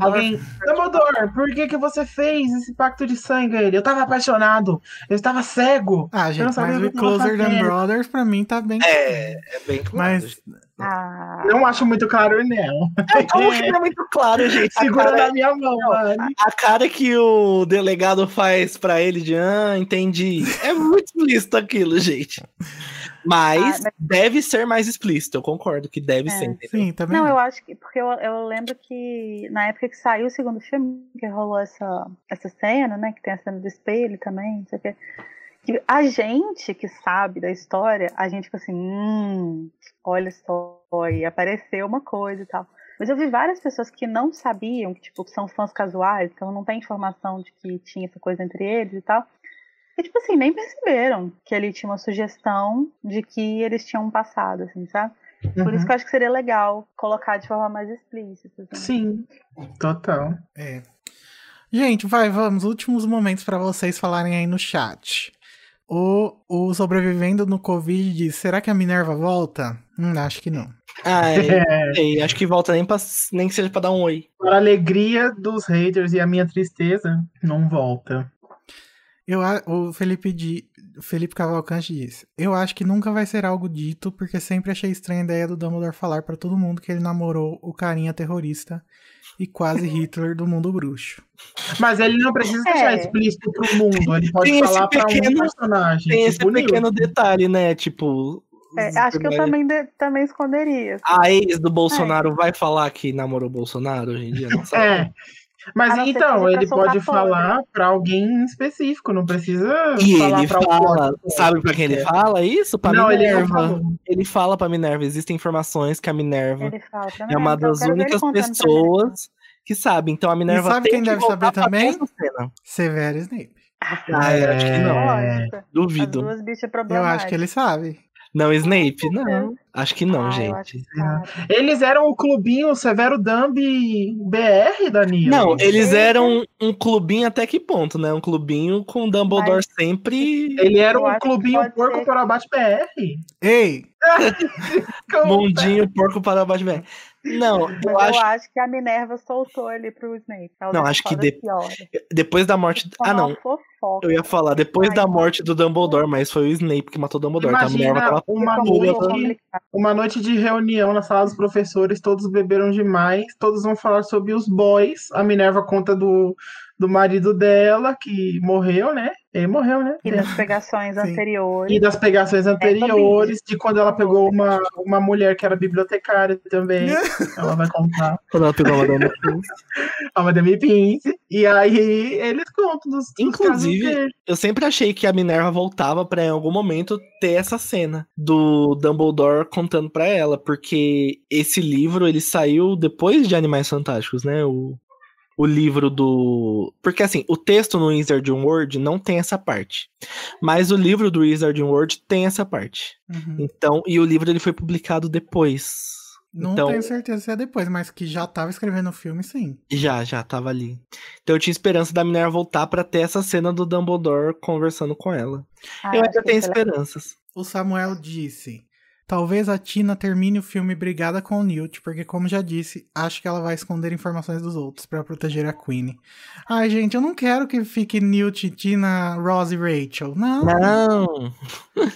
alguém. Dumbledore, por que, que você fez esse pacto de sangue? Ele, eu tava apaixonado, eu estava cego. Ah, gente, mas o eu Closer Than. Brothers pra mim tá bem. é, é bem claro. Mas Ah, Não acho muito claro, não. Como que é muito claro, gente? A Segura cara, na minha mão, mano. a cara que o delegado faz pra ele de, ah, entendi. É muito explícito aquilo, gente. Mas Ah, mas- deve ser mais explícito, eu concordo que deve É. ser. entendeu? sim, também. Não, eu acho que. Porque eu, eu lembro que na época que saiu o segundo filme, que rolou essa, essa cena, né? Que tem a cena do espelho também, não sei o quê. Que a gente que sabe da história, a gente fica assim, hum, olha só, e apareceu uma coisa e tal. Mas eu vi várias pessoas que não sabiam, que tipo, são fãs casuais, então não tem informação de que tinha essa coisa entre eles e tal. E tipo assim, nem perceberam que ele tinha uma sugestão de que eles tinham um passado, assim, sabe? Por Uhum. isso que eu acho que seria legal colocar de forma mais explícita. Assim. Sim, total. É. Gente, vai, vamos. Últimos momentos pra vocês falarem aí no chat. O, o sobrevivendo no Covid diz: será que a Minerva volta? Hum, acho que não. Ah, é, É, não sei, acho que volta nem, pra, nem que seja pra dar um oi. para a alegria dos haters e a minha tristeza, não volta. Eu, o Felipe, di, Felipe Cavalcante disse: Eu acho que nunca vai ser algo dito, porque sempre achei estranha a ideia do Dumbledore falar pra todo mundo que ele namorou o carinha terrorista e quase Hitler do mundo bruxo. Mas ele não precisa É. deixar explícito pro mundo. Ele pode Tem falar pra um personagem. Tem esse tipo pequeno detalhe, né? Tipo. É, acho que eu também, de- também esconderia. assim. A ex do Bolsonaro vai falar que namorou o Bolsonaro hoje em dia? Não sabe. É. Mas então, ele pode fora. falar pra alguém específico, não precisa E falar ele pra fala, outro. sabe pra quem ele fala isso? Pra Não, ele Minerva. falou. Ele fala pra Minerva, existem informações que a Minerva Ele é uma então das ele únicas pessoas que sabe. Então a Minerva sabe tem quem que deve saber também? Severo Snape. Ah, eu acho que não. É. Duvido. duas bichas Eu acho que ele sabe. Não, Snape? Não. Acho que não, Ah, gente. que sabe. Eles eram o clubinho Severo Dumb BR, Danilo. Não, eles eram um clubinho até que ponto, né? Um clubinho com Dumbledore sempre Ele era um clubinho porco ser- para abate BR. Ei! Mundinho porco para baixo velho. Não, Mas eu acho que a Minerva soltou ali pro Snape. Ela Não, acho que de- depois da morte. Ah, não. Eu ia falar depois Ai, da morte do Dumbledore, mas foi o Snape que matou o Dumbledore. Então a Imagina Minerva tava uma noite, uma noite de reunião na sala dos professores, todos beberam demais, todos vão falar sobre os boys. A Minerva conta do, do marido dela, que morreu, né? Ele morreu, né? E das pegações Sim. anteriores. E das pegações anteriores, de quando ela pegou uma, uma mulher que era bibliotecária também. ela vai contar. quando ela pegou a Madame Pince. A Madame Pince. E aí eles contam dos, dos Inclusive. Eu sempre achei que a Minerva voltava pra em algum momento ter essa cena do Dumbledore contando pra ela, porque esse livro ele saiu depois de Animais Fantásticos, né? O, o livro do. Porque assim, o texto no Wizarding World não tem essa parte. Mas o livro do Wizarding World tem essa parte. Uhum. Então, e o livro ele foi publicado depois. Não então, tenho certeza se é depois, mas que já tava escrevendo o filme, sim. já, já tava ali. Então eu tinha esperança da Minerva voltar pra ter essa cena do Dumbledore conversando com ela. Ah, eu ainda tenho esperanças. O Samuel disse: Talvez a Tina termine o filme brigada com o Newt, porque, como já disse, acho que ela vai esconder informações dos outros pra proteger a Queen. Ai, gente, eu não quero que fique Newt, Tina, Rose e Rachel. Não. Não.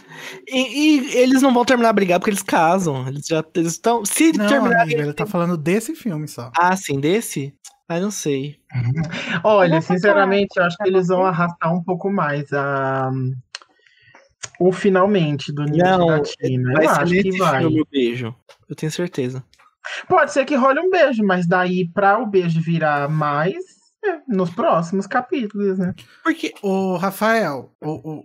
E, e eles não vão terminar a brigar porque eles casam. Eles já eles estão. Se Não, terminarem. amigo, ele tá falando desse filme só. Ah, sim, desse? Ah, não sei. Olha, sinceramente, eu acho que Tá eles vão arrastar um pouco mais a. O finalmente do Newt Não, Tina. vai Eu acho que vai. filme beijo. Eu tenho certeza. Pode ser que role um beijo, mas daí pra o beijo virar mais é, nos próximos capítulos, né? Porque. O Rafael, o, o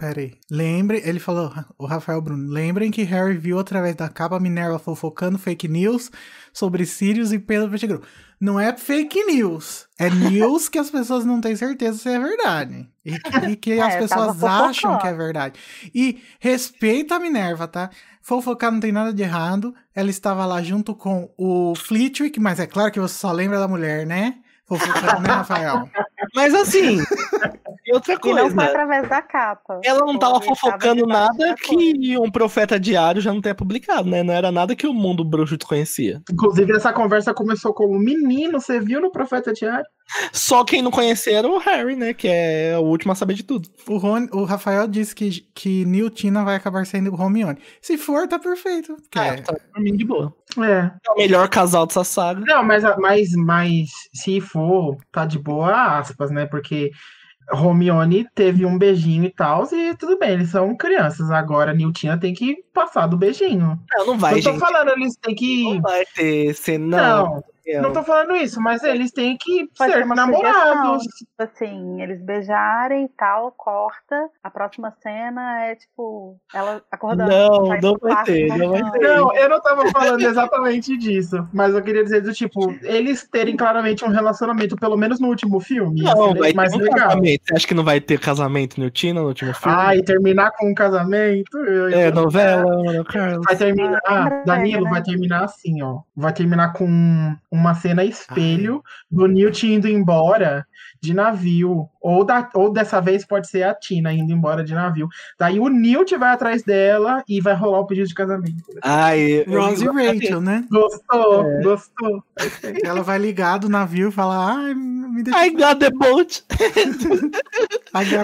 Pera aí. Lembre, ele falou, o Rafael Bruno, lembrem que Harry viu através da capa Minerva fofocando fake news sobre Sirius e Pedro Pettigrew. Não é fake news. É news que as pessoas não têm certeza se é verdade. E, e que É, as pessoas acham que é verdade. E respeita a Minerva, tá? Fofocar não tem nada de errado. Ela estava lá junto com o Flitwick, mas é claro que você só lembra da mulher, né? Fofocando, né, Rafael? Mas assim, e outra E não foi coisa, através da capa. ela não tava Foi, tava fofocando nada da que um profeta diário já não tenha publicado, né? Não era nada que o mundo bruxo desconhecia. Inclusive, essa conversa começou como menino, você viu no Profeta Diário? Só quem não conhecia era o Harry, né? Que é o último a saber de tudo. O, Ron, o Rafael disse que, que Neil Tina vai acabar sendo o Hermione. Se for, tá perfeito. porque É, tá pra mim de boa. É. É o melhor casal dessa saga. Não, mas, mas, mas se for, tá de boa, aspas, né? Porque Romione teve um beijinho e tal, e tudo bem, eles são crianças. Agora, Niltina tem que passar do beijinho. Não, não vai, não tô gente. falando, eles têm que. Não vai ter cena. Não, Não, não tô falando isso, mas eles têm que Pode ser namorados. Tipo assim, eles beijarem e tal, corta. A próxima cena é tipo, ela acordando. Não, sai não vai quarto, ter, não vai ter. Não, eu não tava falando exatamente disso, mas eu queria dizer do tipo, eles terem claramente um relacionamento, pelo menos no último filme, Não, ser vai mais ter um legal. casamento. Você acha que não vai ter casamento no Tina no último filme? Ah, e terminar com um casamento? é, novela, Ana Carlos. Vai terminar, Ah, lembra Danilo, né? vai terminar assim, ó. Vai terminar com uma cena espelho do Newt indo embora de navio. Ou, da, ou dessa vez pode ser a Tina indo embora de navio. Daí o Newt vai atrás dela e vai rolar o pedido de casamento. Ai, eu- Rose e Rachel, né? Gostou, É. gostou. Ela vai ligar do navio e falar, ai, me deixa. I got the boat.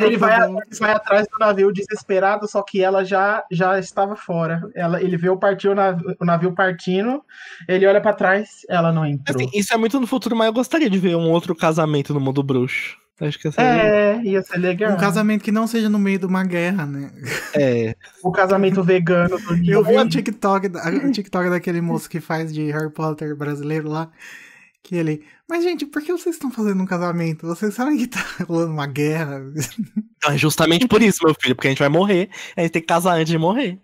Ele vai, boa." ele vai atrás do navio desesperado, só que ela já, já estava fora. Ela, ele vê o, partiu, o navio, o navio partindo, ele olha pra trás, ela não entrou. Assim, isso é muito no futuro, mas eu gostaria de ver um outro casamento no mundo bruxo. Acho que essa É, ia ser legal. Um casamento que não seja no meio de uma guerra, né? é. O casamento vegano do Eu vi um TikTok, um TikTok daquele moço que faz de Harry Potter brasileiro lá. Que ele. Mas, gente, por que vocês estão fazendo um casamento? Vocês sabem que tá rolando uma guerra? Então, é justamente por isso, meu filho, porque a gente vai morrer, a gente tem que casar antes de morrer.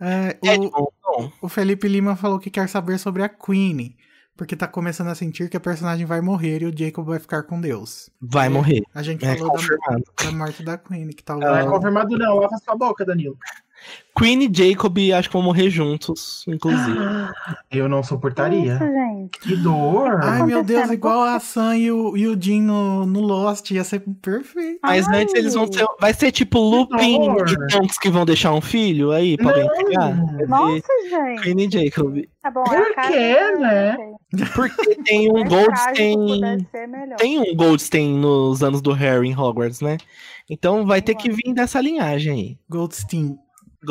É, É, o, tipo, não. o Felipe Lima falou que quer saber sobre a Queen. Porque tá começando a sentir que a personagem vai morrer e o Jacob vai ficar com Deus. vai É, morrer. A gente É falou da, confirmado. da morte da Queen, que tá Não é confirmado não, lava sua boca, Danilo. Queen e Jacob acho que vão morrer juntos, inclusive. Eu não suportaria. Isso, gente. Que dor. Ai, meu Deus, igual a Sam e o, e o Jim no, no Lost, ia ser perfeito. Mas Ai. antes eles vão ser. Vai ser tipo Lupin horror. e Tonks que vão deixar um filho aí pra alguém pegar. Não. Ser Nossa, gente. Queen e Jacob. Tá bom, Por quê, né? Porque tem um trágico Goldstein. Tem um Goldstein nos anos do Harry em Hogwarts, né? Então vai ter que vir dessa linhagem aí. Goldstein.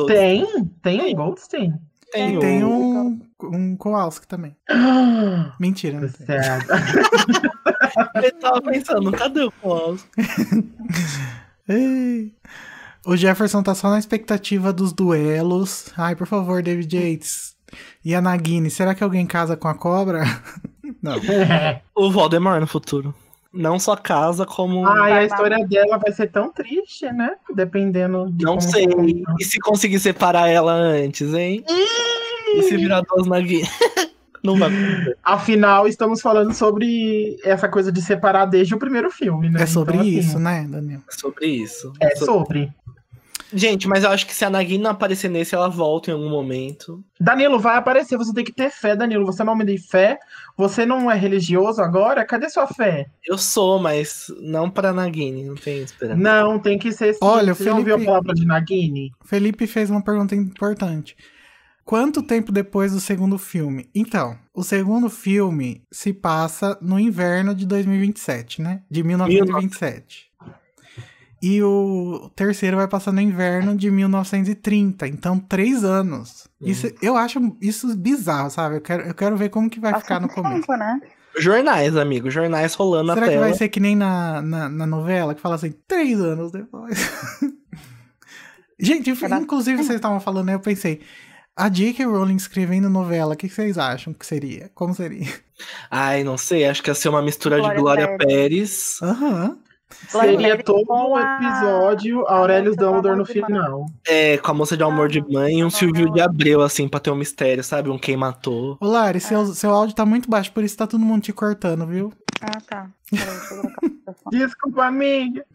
Tem? Tem Tem. um Goldstein? Tem, Tem um, um Kowalski também. Mentira, não tem. certo. Eu tava pensando, cadê o Klaus? Ei. O Jefferson tá só na expectativa dos duelos. Ai, por favor, David Yates. E a Nagini, será que alguém casa com a cobra? Não. O Voldemort no futuro. Não só casa, como. Ai, a história dela vai ser tão triste, né? Dependendo de não como sei. for. E se conseguir separar ela antes, hein? E se virar duas na guia? Não vai acontecer. Afinal, estamos falando sobre essa coisa de separar desde o primeiro filme, né? É sobre Então, assim, isso, né, Daniel? É sobre isso. É So- sobre. Gente, mas eu acho que se a Nagini não aparecer nesse, ela volta em algum momento. Danilo, vai aparecer. Você tem que ter fé, Danilo. Você é um homem de fé. Você não é religioso agora? Cadê sua fé? Eu sou, mas não pra Nagini, não tenho esperança. Não, tem que ser sim. Olha, Você já ouviu a Felipe- palavra de Nagini? Felipe fez uma pergunta importante. Quanto tempo depois do segundo filme? Então, o segundo filme se passa no inverno de 2027, né? De 1927. E o terceiro vai passar no inverno de 1930. Então, três anos. Isso, eu acho isso bizarro, sabe? Eu quero, eu quero ver como que vai ficar no Bastante começo. tempo, né? Jornais, amigo, jornais rolando na Será que tela. vai ser que nem na, na, na novela, que fala assim, três anos depois? Gente, inclusive vocês estavam falando? Eu pensei, a J.K. Rowling escrevendo novela, o que vocês acham que seria? Como seria? Ai, não sei, acho que ia ser uma mistura de Glória Glória Pérez, Seria todo o episódio Aurelius Dumbledore no final. É, com a moça de amor de mãe e um Silvio de Abreu, assim, pra ter um mistério, sabe? Um quem matou. Ô, Lari, seu, seu áudio tá muito baixo, por isso tá todo mundo te cortando, viu? Ah, tá. Peraí, deixa eu colocar o microfone. Desculpa, amiga.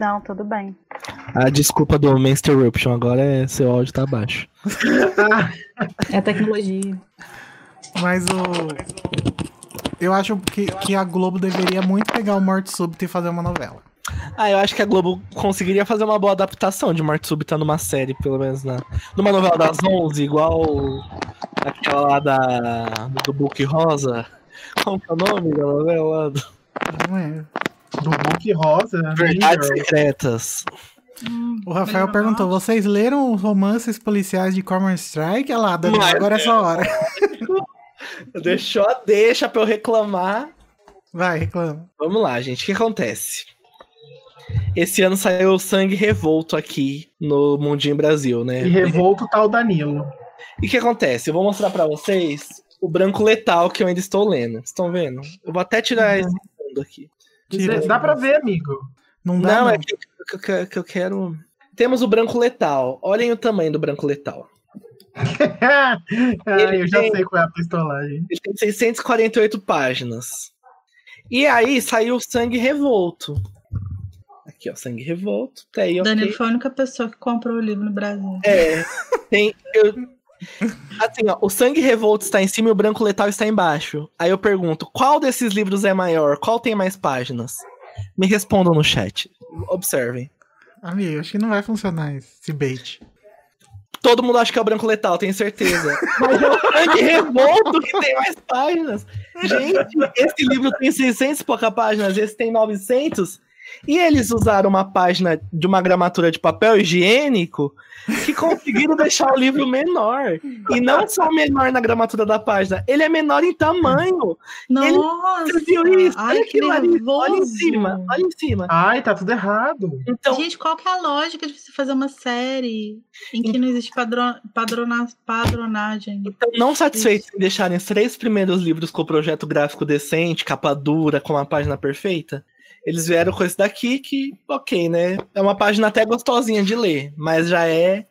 Não, tudo bem. A desculpa do Master Eruption agora é seu áudio tá baixo. É a tecnologia. Mas o. Eu acho que, que a Globo deveria muito pegar o Morte Súbito e fazer uma novela. Ah, eu acho que a Globo conseguiria fazer uma boa adaptação de Morte Súbita numa série, pelo menos na, numa novela das 11, igual aquela lá da, do Book Rosa. Qual que é o nome da novela? Não é? Do Book Rosa. Verdades Mean Girls. Secretas. O Rafael perguntou: vocês leram os romances policiais de Common Strike? Olha lá, Daniel, agora é sua hora. Deixou a deixa pra eu reclamar. Vai, reclama. Vamos lá, gente. O que acontece? Esse ano saiu Sangue Revolto aqui no Mundinho Brasil, né? E revolto tá o Danilo. E o que acontece? Eu vou mostrar pra vocês o branco letal que eu ainda estou lendo. Estão vendo? Eu vou até tirar esse fundo aqui. Tira. Dá pra ver, amigo. Não dá, Não, não. é que, que- que- que eu quero. Temos o branco letal. Olhem o tamanho do branco letal. ah, eu já tem- sei qual é a pistolagem. Ele tem 648 páginas. E aí saiu o Sangue Revolto. Aqui, ó, Sangue Revolto. Tá aí, ok. Danilo foi a única pessoa que comprou o livro no Brasil. É, tem. Eu, assim, ó, o Sangue Revolto está em cima e o Branco Letal está embaixo. Aí eu pergunto: qual desses livros é maior? Qual tem mais páginas? Me respondam no chat. Observem. Amigo, acho que não vai funcionar esse bait. Todo mundo acha que é o Branco Letal, tenho certeza. Mas é o Sangue Revolto que tem mais páginas. Gente, esse livro tem 600 e poucas páginas, esse tem 900. E eles usaram uma página de uma gramatura de papel higiênico que conseguiram deixar o livro menor. E não só menor na gramatura da página, ele é menor em tamanho. Nossa! Você viu isso? Ai, olha que nervoso. Olha em cima, olha em cima. Ai, tá tudo errado. Então, Gente, qual que é a lógica de você fazer uma série em que não existe padro... padrona... padronagem? Então, não satisfeitos em deixarem os três primeiros livros com o projeto gráfico decente, capa dura, com uma página perfeita, eles vieram com esse daqui que, ok, né? É uma página até gostosinha de ler, mas já é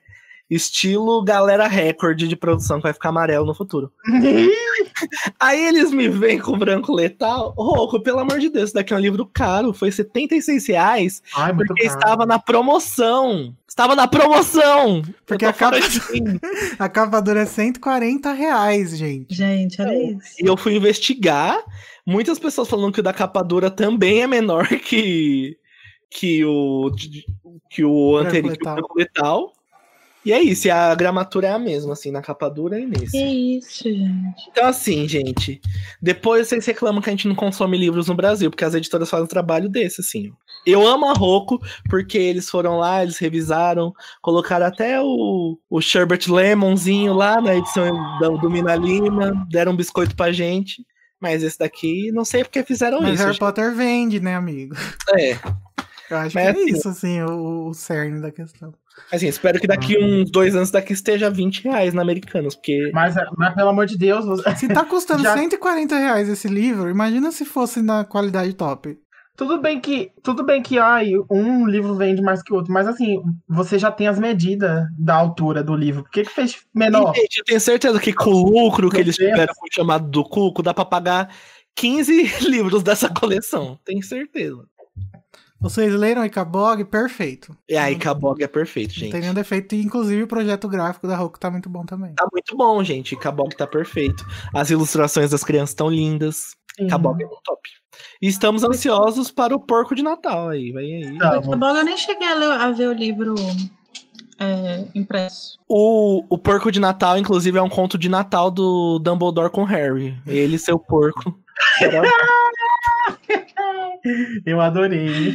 estilo galera recorde de produção que vai ficar amarelo no futuro. Aí eles me vêm com branco letal. Rouco, pelo amor de Deus, isso daqui é um livro caro, foi 76 reais, Ai, porque estava na promoção. Estava na promoção! Porque a capa- de mim. A capa dura é 140 reais, gente. Gente, olha isso. E eu fui investigar. Muitas pessoas falando que o da capa dura também é menor que, que o que o anterior, que o letal. E é isso, e a gramatura é a mesma, assim, na capa dura e nesse. Que isso, gente. Então, assim, gente, depois vocês reclamam que a gente não consome livros no Brasil, porque as editoras fazem um trabalho desse, assim. Eu amo a Rocco, porque eles foram lá, eles revisaram, colocaram até o, o Sherbert Lemonzinho lá na edição do, do Mina Lima, deram um biscoito pra gente. Mas esse daqui, não sei porque fizeram Mas isso. Harry gente. Potter vende, né, amigo? É, Eu acho Mas que é assim- isso, assim, o, o cerne da questão. assim, espero que daqui uns dois anos daqui esteja 20 reais na Americanos, porque Mas, mas pelo amor de Deus, você- Se tá custando Já- 140 reais esse livro, imagina se fosse na qualidade top. Tudo bem que tudo bem que ai, um livro vende mais que o outro, mas assim, você já tem as medidas da altura do livro. Por que, que fez menor? E, gente, eu tenho certeza que com o lucro que eles tiveram com o chamado do Cuco, dá pra pagar 15 livros dessa coleção. Tenho certeza. Vocês leram Icabog? Perfeito. E aí, Cabog é perfeito, Não gente. tem nenhum defeito. E, inclusive, o projeto gráfico da Roku tá muito bom também. Tá muito bom, gente. Cabog tá perfeito. As ilustrações das crianças estão lindas. Cabog é muito top. E estamos ansiosos para o porco de Natal aí. Vem aí. Tá. Bom, eu nem cheguei a, ler- a ver o livro é, impresso. O, o porco de Natal, inclusive, é um conto de Natal do Dumbledore com Harry. Ele e seu porco. Eu adorei.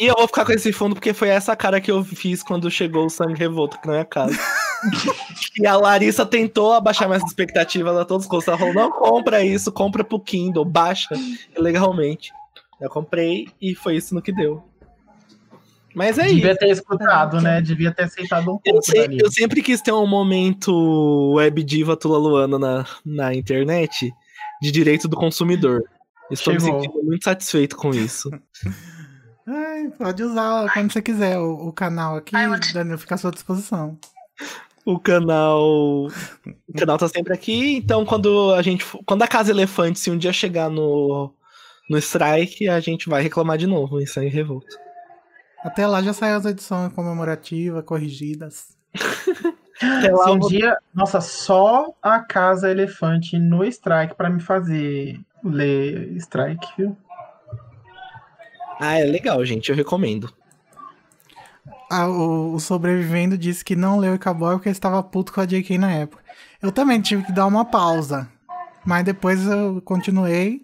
E eu vou ficar com esse fundo porque foi essa cara que eu fiz quando chegou o Sangue Revolto aqui na minha casa. e a Larissa tentou abaixar minhas expectativas a todos os custos. Ela falou: não compra isso, compra pro Kindle, baixa legalmente. Eu comprei e foi isso no que deu. Mas é isso. Devia ter escutado, né? Devia ter aceitado um Eu, pouco, sei- Danilo. eu sempre quis ter um momento web diva Tula Luana na, na internet de direito do consumidor. Estou me Chegou. sentindo muito satisfeito com isso. Ai, pode usar quando você quiser o, o canal aqui, Danilo, fica à sua disposição. O canal. O canal tá sempre aqui, então quando a gente. Quando a Casa Elefante, se um dia chegar no. No strike, a gente vai reclamar de novo em Sangue Revolto. Até lá já saiu as edições comemorativas, corrigidas. Até lá Se um vou- dia, nossa, só a Casa Elefante no Strike pra me fazer ler Strike, viu? Ah, é legal, gente. Eu recomendo. Ah, o, o sobrevivendo disse que não leu Icaboy porque estava puto com a JK na época. Eu também tive que dar uma pausa. Mas depois eu continuei.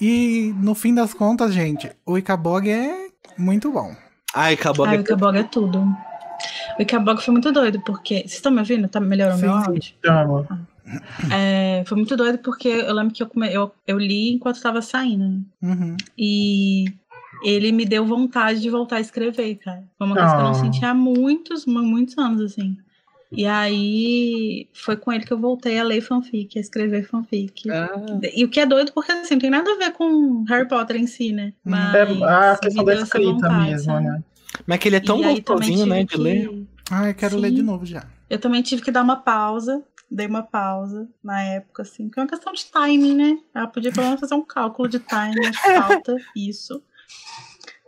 E no fim das contas, gente, o Icabog é muito bom. Ai, acabou. Ai, o Icabog é tudo. O Icabog foi muito doido, porque. Vocês estão me ouvindo? Tá melhorando meu Sim, áudio? Chama. É, foi muito doido porque eu lembro que eu, come- eu, eu li enquanto tava saindo. né? Uhum. E ele me deu vontade de voltar a escrever, cara. Foi uma coisa que eu não Ah. sentia há muitos, mu- muitos anos, assim. E aí foi com ele que eu voltei a ler fanfic, a escrever fanfic. Ah, E o que é doido, porque assim, não tem nada a ver com Harry Potter em si, né? Hum. Mas É a questão da escrita vontade, mesmo, sabe? né? mas que ele é tão E gostosinho, né? tive De que- ler. Ah, eu quero ler Sim. de novo já. Eu também tive que dar uma pausa. Dei uma pausa na época, assim, que é uma questão de timing, né? Ela podia pelo menos fazer um cálculo de timing, acho que falta isso.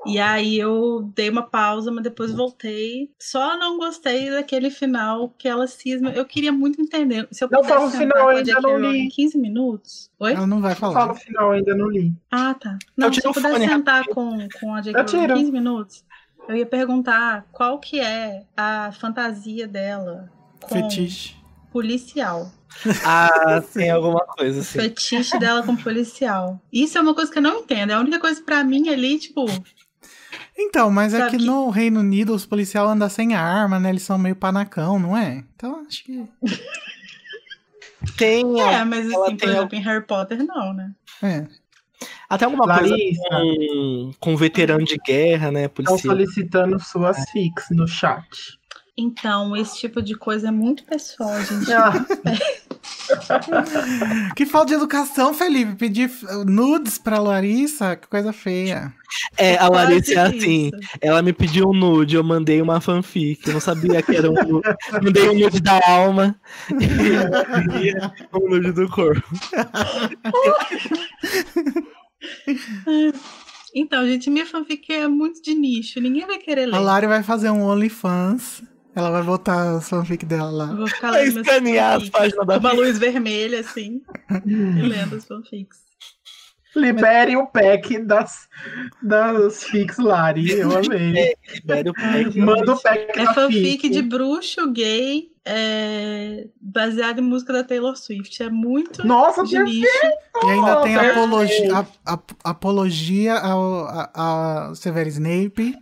E aí eu dei uma pausa, mas depois voltei. Só não gostei daquele final que ela cisma. Eu queria muito entender. Se eu Não fala o final, a ainda J.K. não li. em 15 minutos. Oi? Ela não vai Fala falar. o final, ainda não li. Ah, tá. Não, se eu o pudesse fone sentar com, com a J.K. Eu Rowling em tiro. 15 minutos, eu ia perguntar qual que é a fantasia dela com Fetiche. Policial. Ah, tem alguma coisa assim. Fetiche dela com policial. Isso é uma coisa que eu não entendo. É a única coisa pra mim ali, tipo, Então, mas é que que- no Reino Unido os policiais andam sem arma, né? Eles são meio panacão, não é? Então acho que. Tem é, mas assim, por tem exemplo, em Harry Potter, não, né? É. até alguma coisa Larissa, com, com veterano de guerra, né? estão solicitando suas fics no chat. Então, esse tipo de coisa é muito pessoal, gente. Ah, Que falta de educação, Felipe. Pedir nudes pra Larissa, que coisa feia. É, a Larissa é assim. isso. Ela me pediu um nude, eu mandei uma fanfic. Eu não sabia que era um nude. Mandei um nude da alma. E um nude do corpo. Então, gente, minha fanfic é muito de nicho. Ninguém vai querer ler. A Lari vai fazer um OnlyFans. Ela vai botar as fanfic dela Eu lá. vou ficar Vai lendo escanear as páginas da Com uma luz vermelha, assim. e lendo as fanfics. libere o pack das, das fics Lari. Eu amei. Libera o pack. Manda o pack É da fanfic fic. de bruxo gay é, baseado em música da Taylor Swift. É muito Nossa, de nicho. E ainda tem perfeito. apologia, a- a- apologia ao, a, a Severo Snape.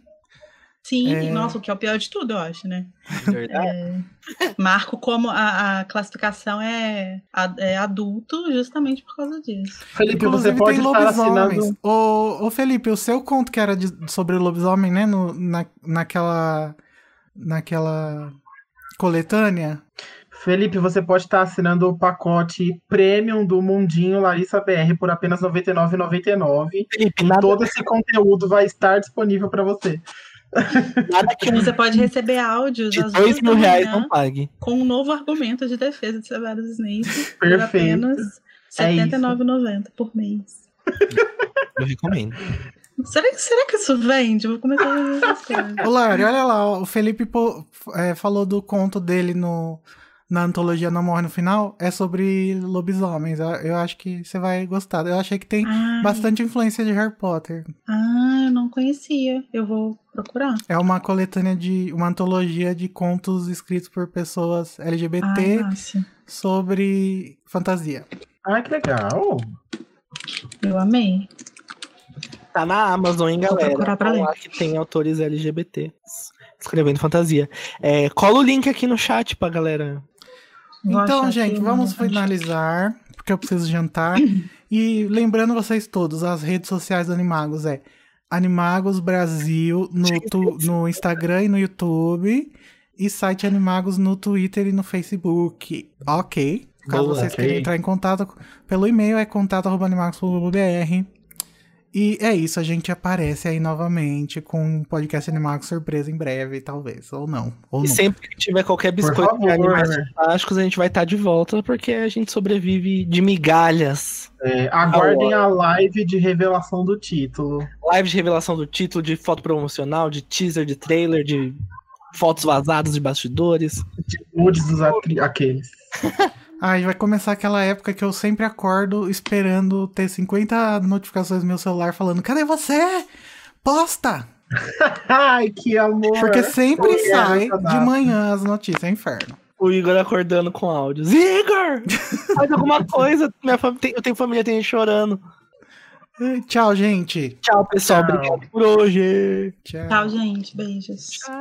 Sim, É. nossa, o que é o pior de tudo, eu acho, né? Verdade. Marco como a, a classificação é, a- é adulto justamente por causa disso. Felipe, você Inclusive pode tem estar lobisomens. assinando. Ô, ô Felipe, o seu conto que era de- sobre lobisomem, né? No, na, naquela. Naquela coletânea. Felipe, você pode estar assinando o pacote premium do Mundinho Larissa BR por apenas R$ 99,99. Felipe, nada, Todo esse conteúdo vai estar disponível para você. Nada que Você pode receber áudios de dois mil reais manhã não pague. com um novo argumento de defesa de Severus Snape por apenas É R$ isso. 79,90 por mês. Eu recomendo. Será, que- será que isso vende? Eu vou começar a ver essas coisas. Ô, Lari, olha lá, o Felipe pô- é, falou do conto dele no, na antologia Não Morre no Final. É sobre lobisomens. Eu, eu acho que você vai gostar. Eu achei que tem Ai, bastante influência de Harry Potter. Ah, eu não conhecia. Eu vou procurar. É uma coletânea de. uma antologia de contos escritos por pessoas Ai, LGBT massa. sobre fantasia. Ai, que legal. Eu amei. Tá na Amazon, hein, Vou galera? procurar pra Tá ler. lá que tem autores LGBT escrevendo fantasia. É, cola o link aqui no chat pra galera. Então, gente, vamos finalizar, porque eu preciso jantar. e lembrando vocês todos, as redes sociais do Animagos é Animagos Brasil no, tu- no Instagram e no YouTube. E site Animagos no Twitter e no Facebook. Ok. Caso Boa, vocês ok. queiram entrar em contato pelo e-mail, é contato.animagos.br. E é isso, a gente aparece aí novamente com um podcast animado surpresa em breve, talvez. Ou não. Ou E não. sempre que tiver qualquer biscoito de animais fantásticos, a gente vai estar de volta, porque a gente sobrevive de migalhas. É, aguardem a live de revelação do título. Live de revelação do título, de foto promocional, de teaser, de trailer, de fotos vazadas de bastidores. De nudes dos aqueles. Ai, vai começar aquela época que eu sempre acordo esperando ter 50 notificações no meu celular falando: cadê você? Posta! Ai, que amor. Porque sempre Foi sai de manhã as notícias, é inferno. O Igor acordando com áudios. Igor! Faz alguma coisa. Minha fam... tem- Eu tenho família, tem gente chorando. Tchau, gente. Tchau, pessoal. Tchau. Obrigado por hoje. Tchau. Tchau, gente. Beijos. Tchau.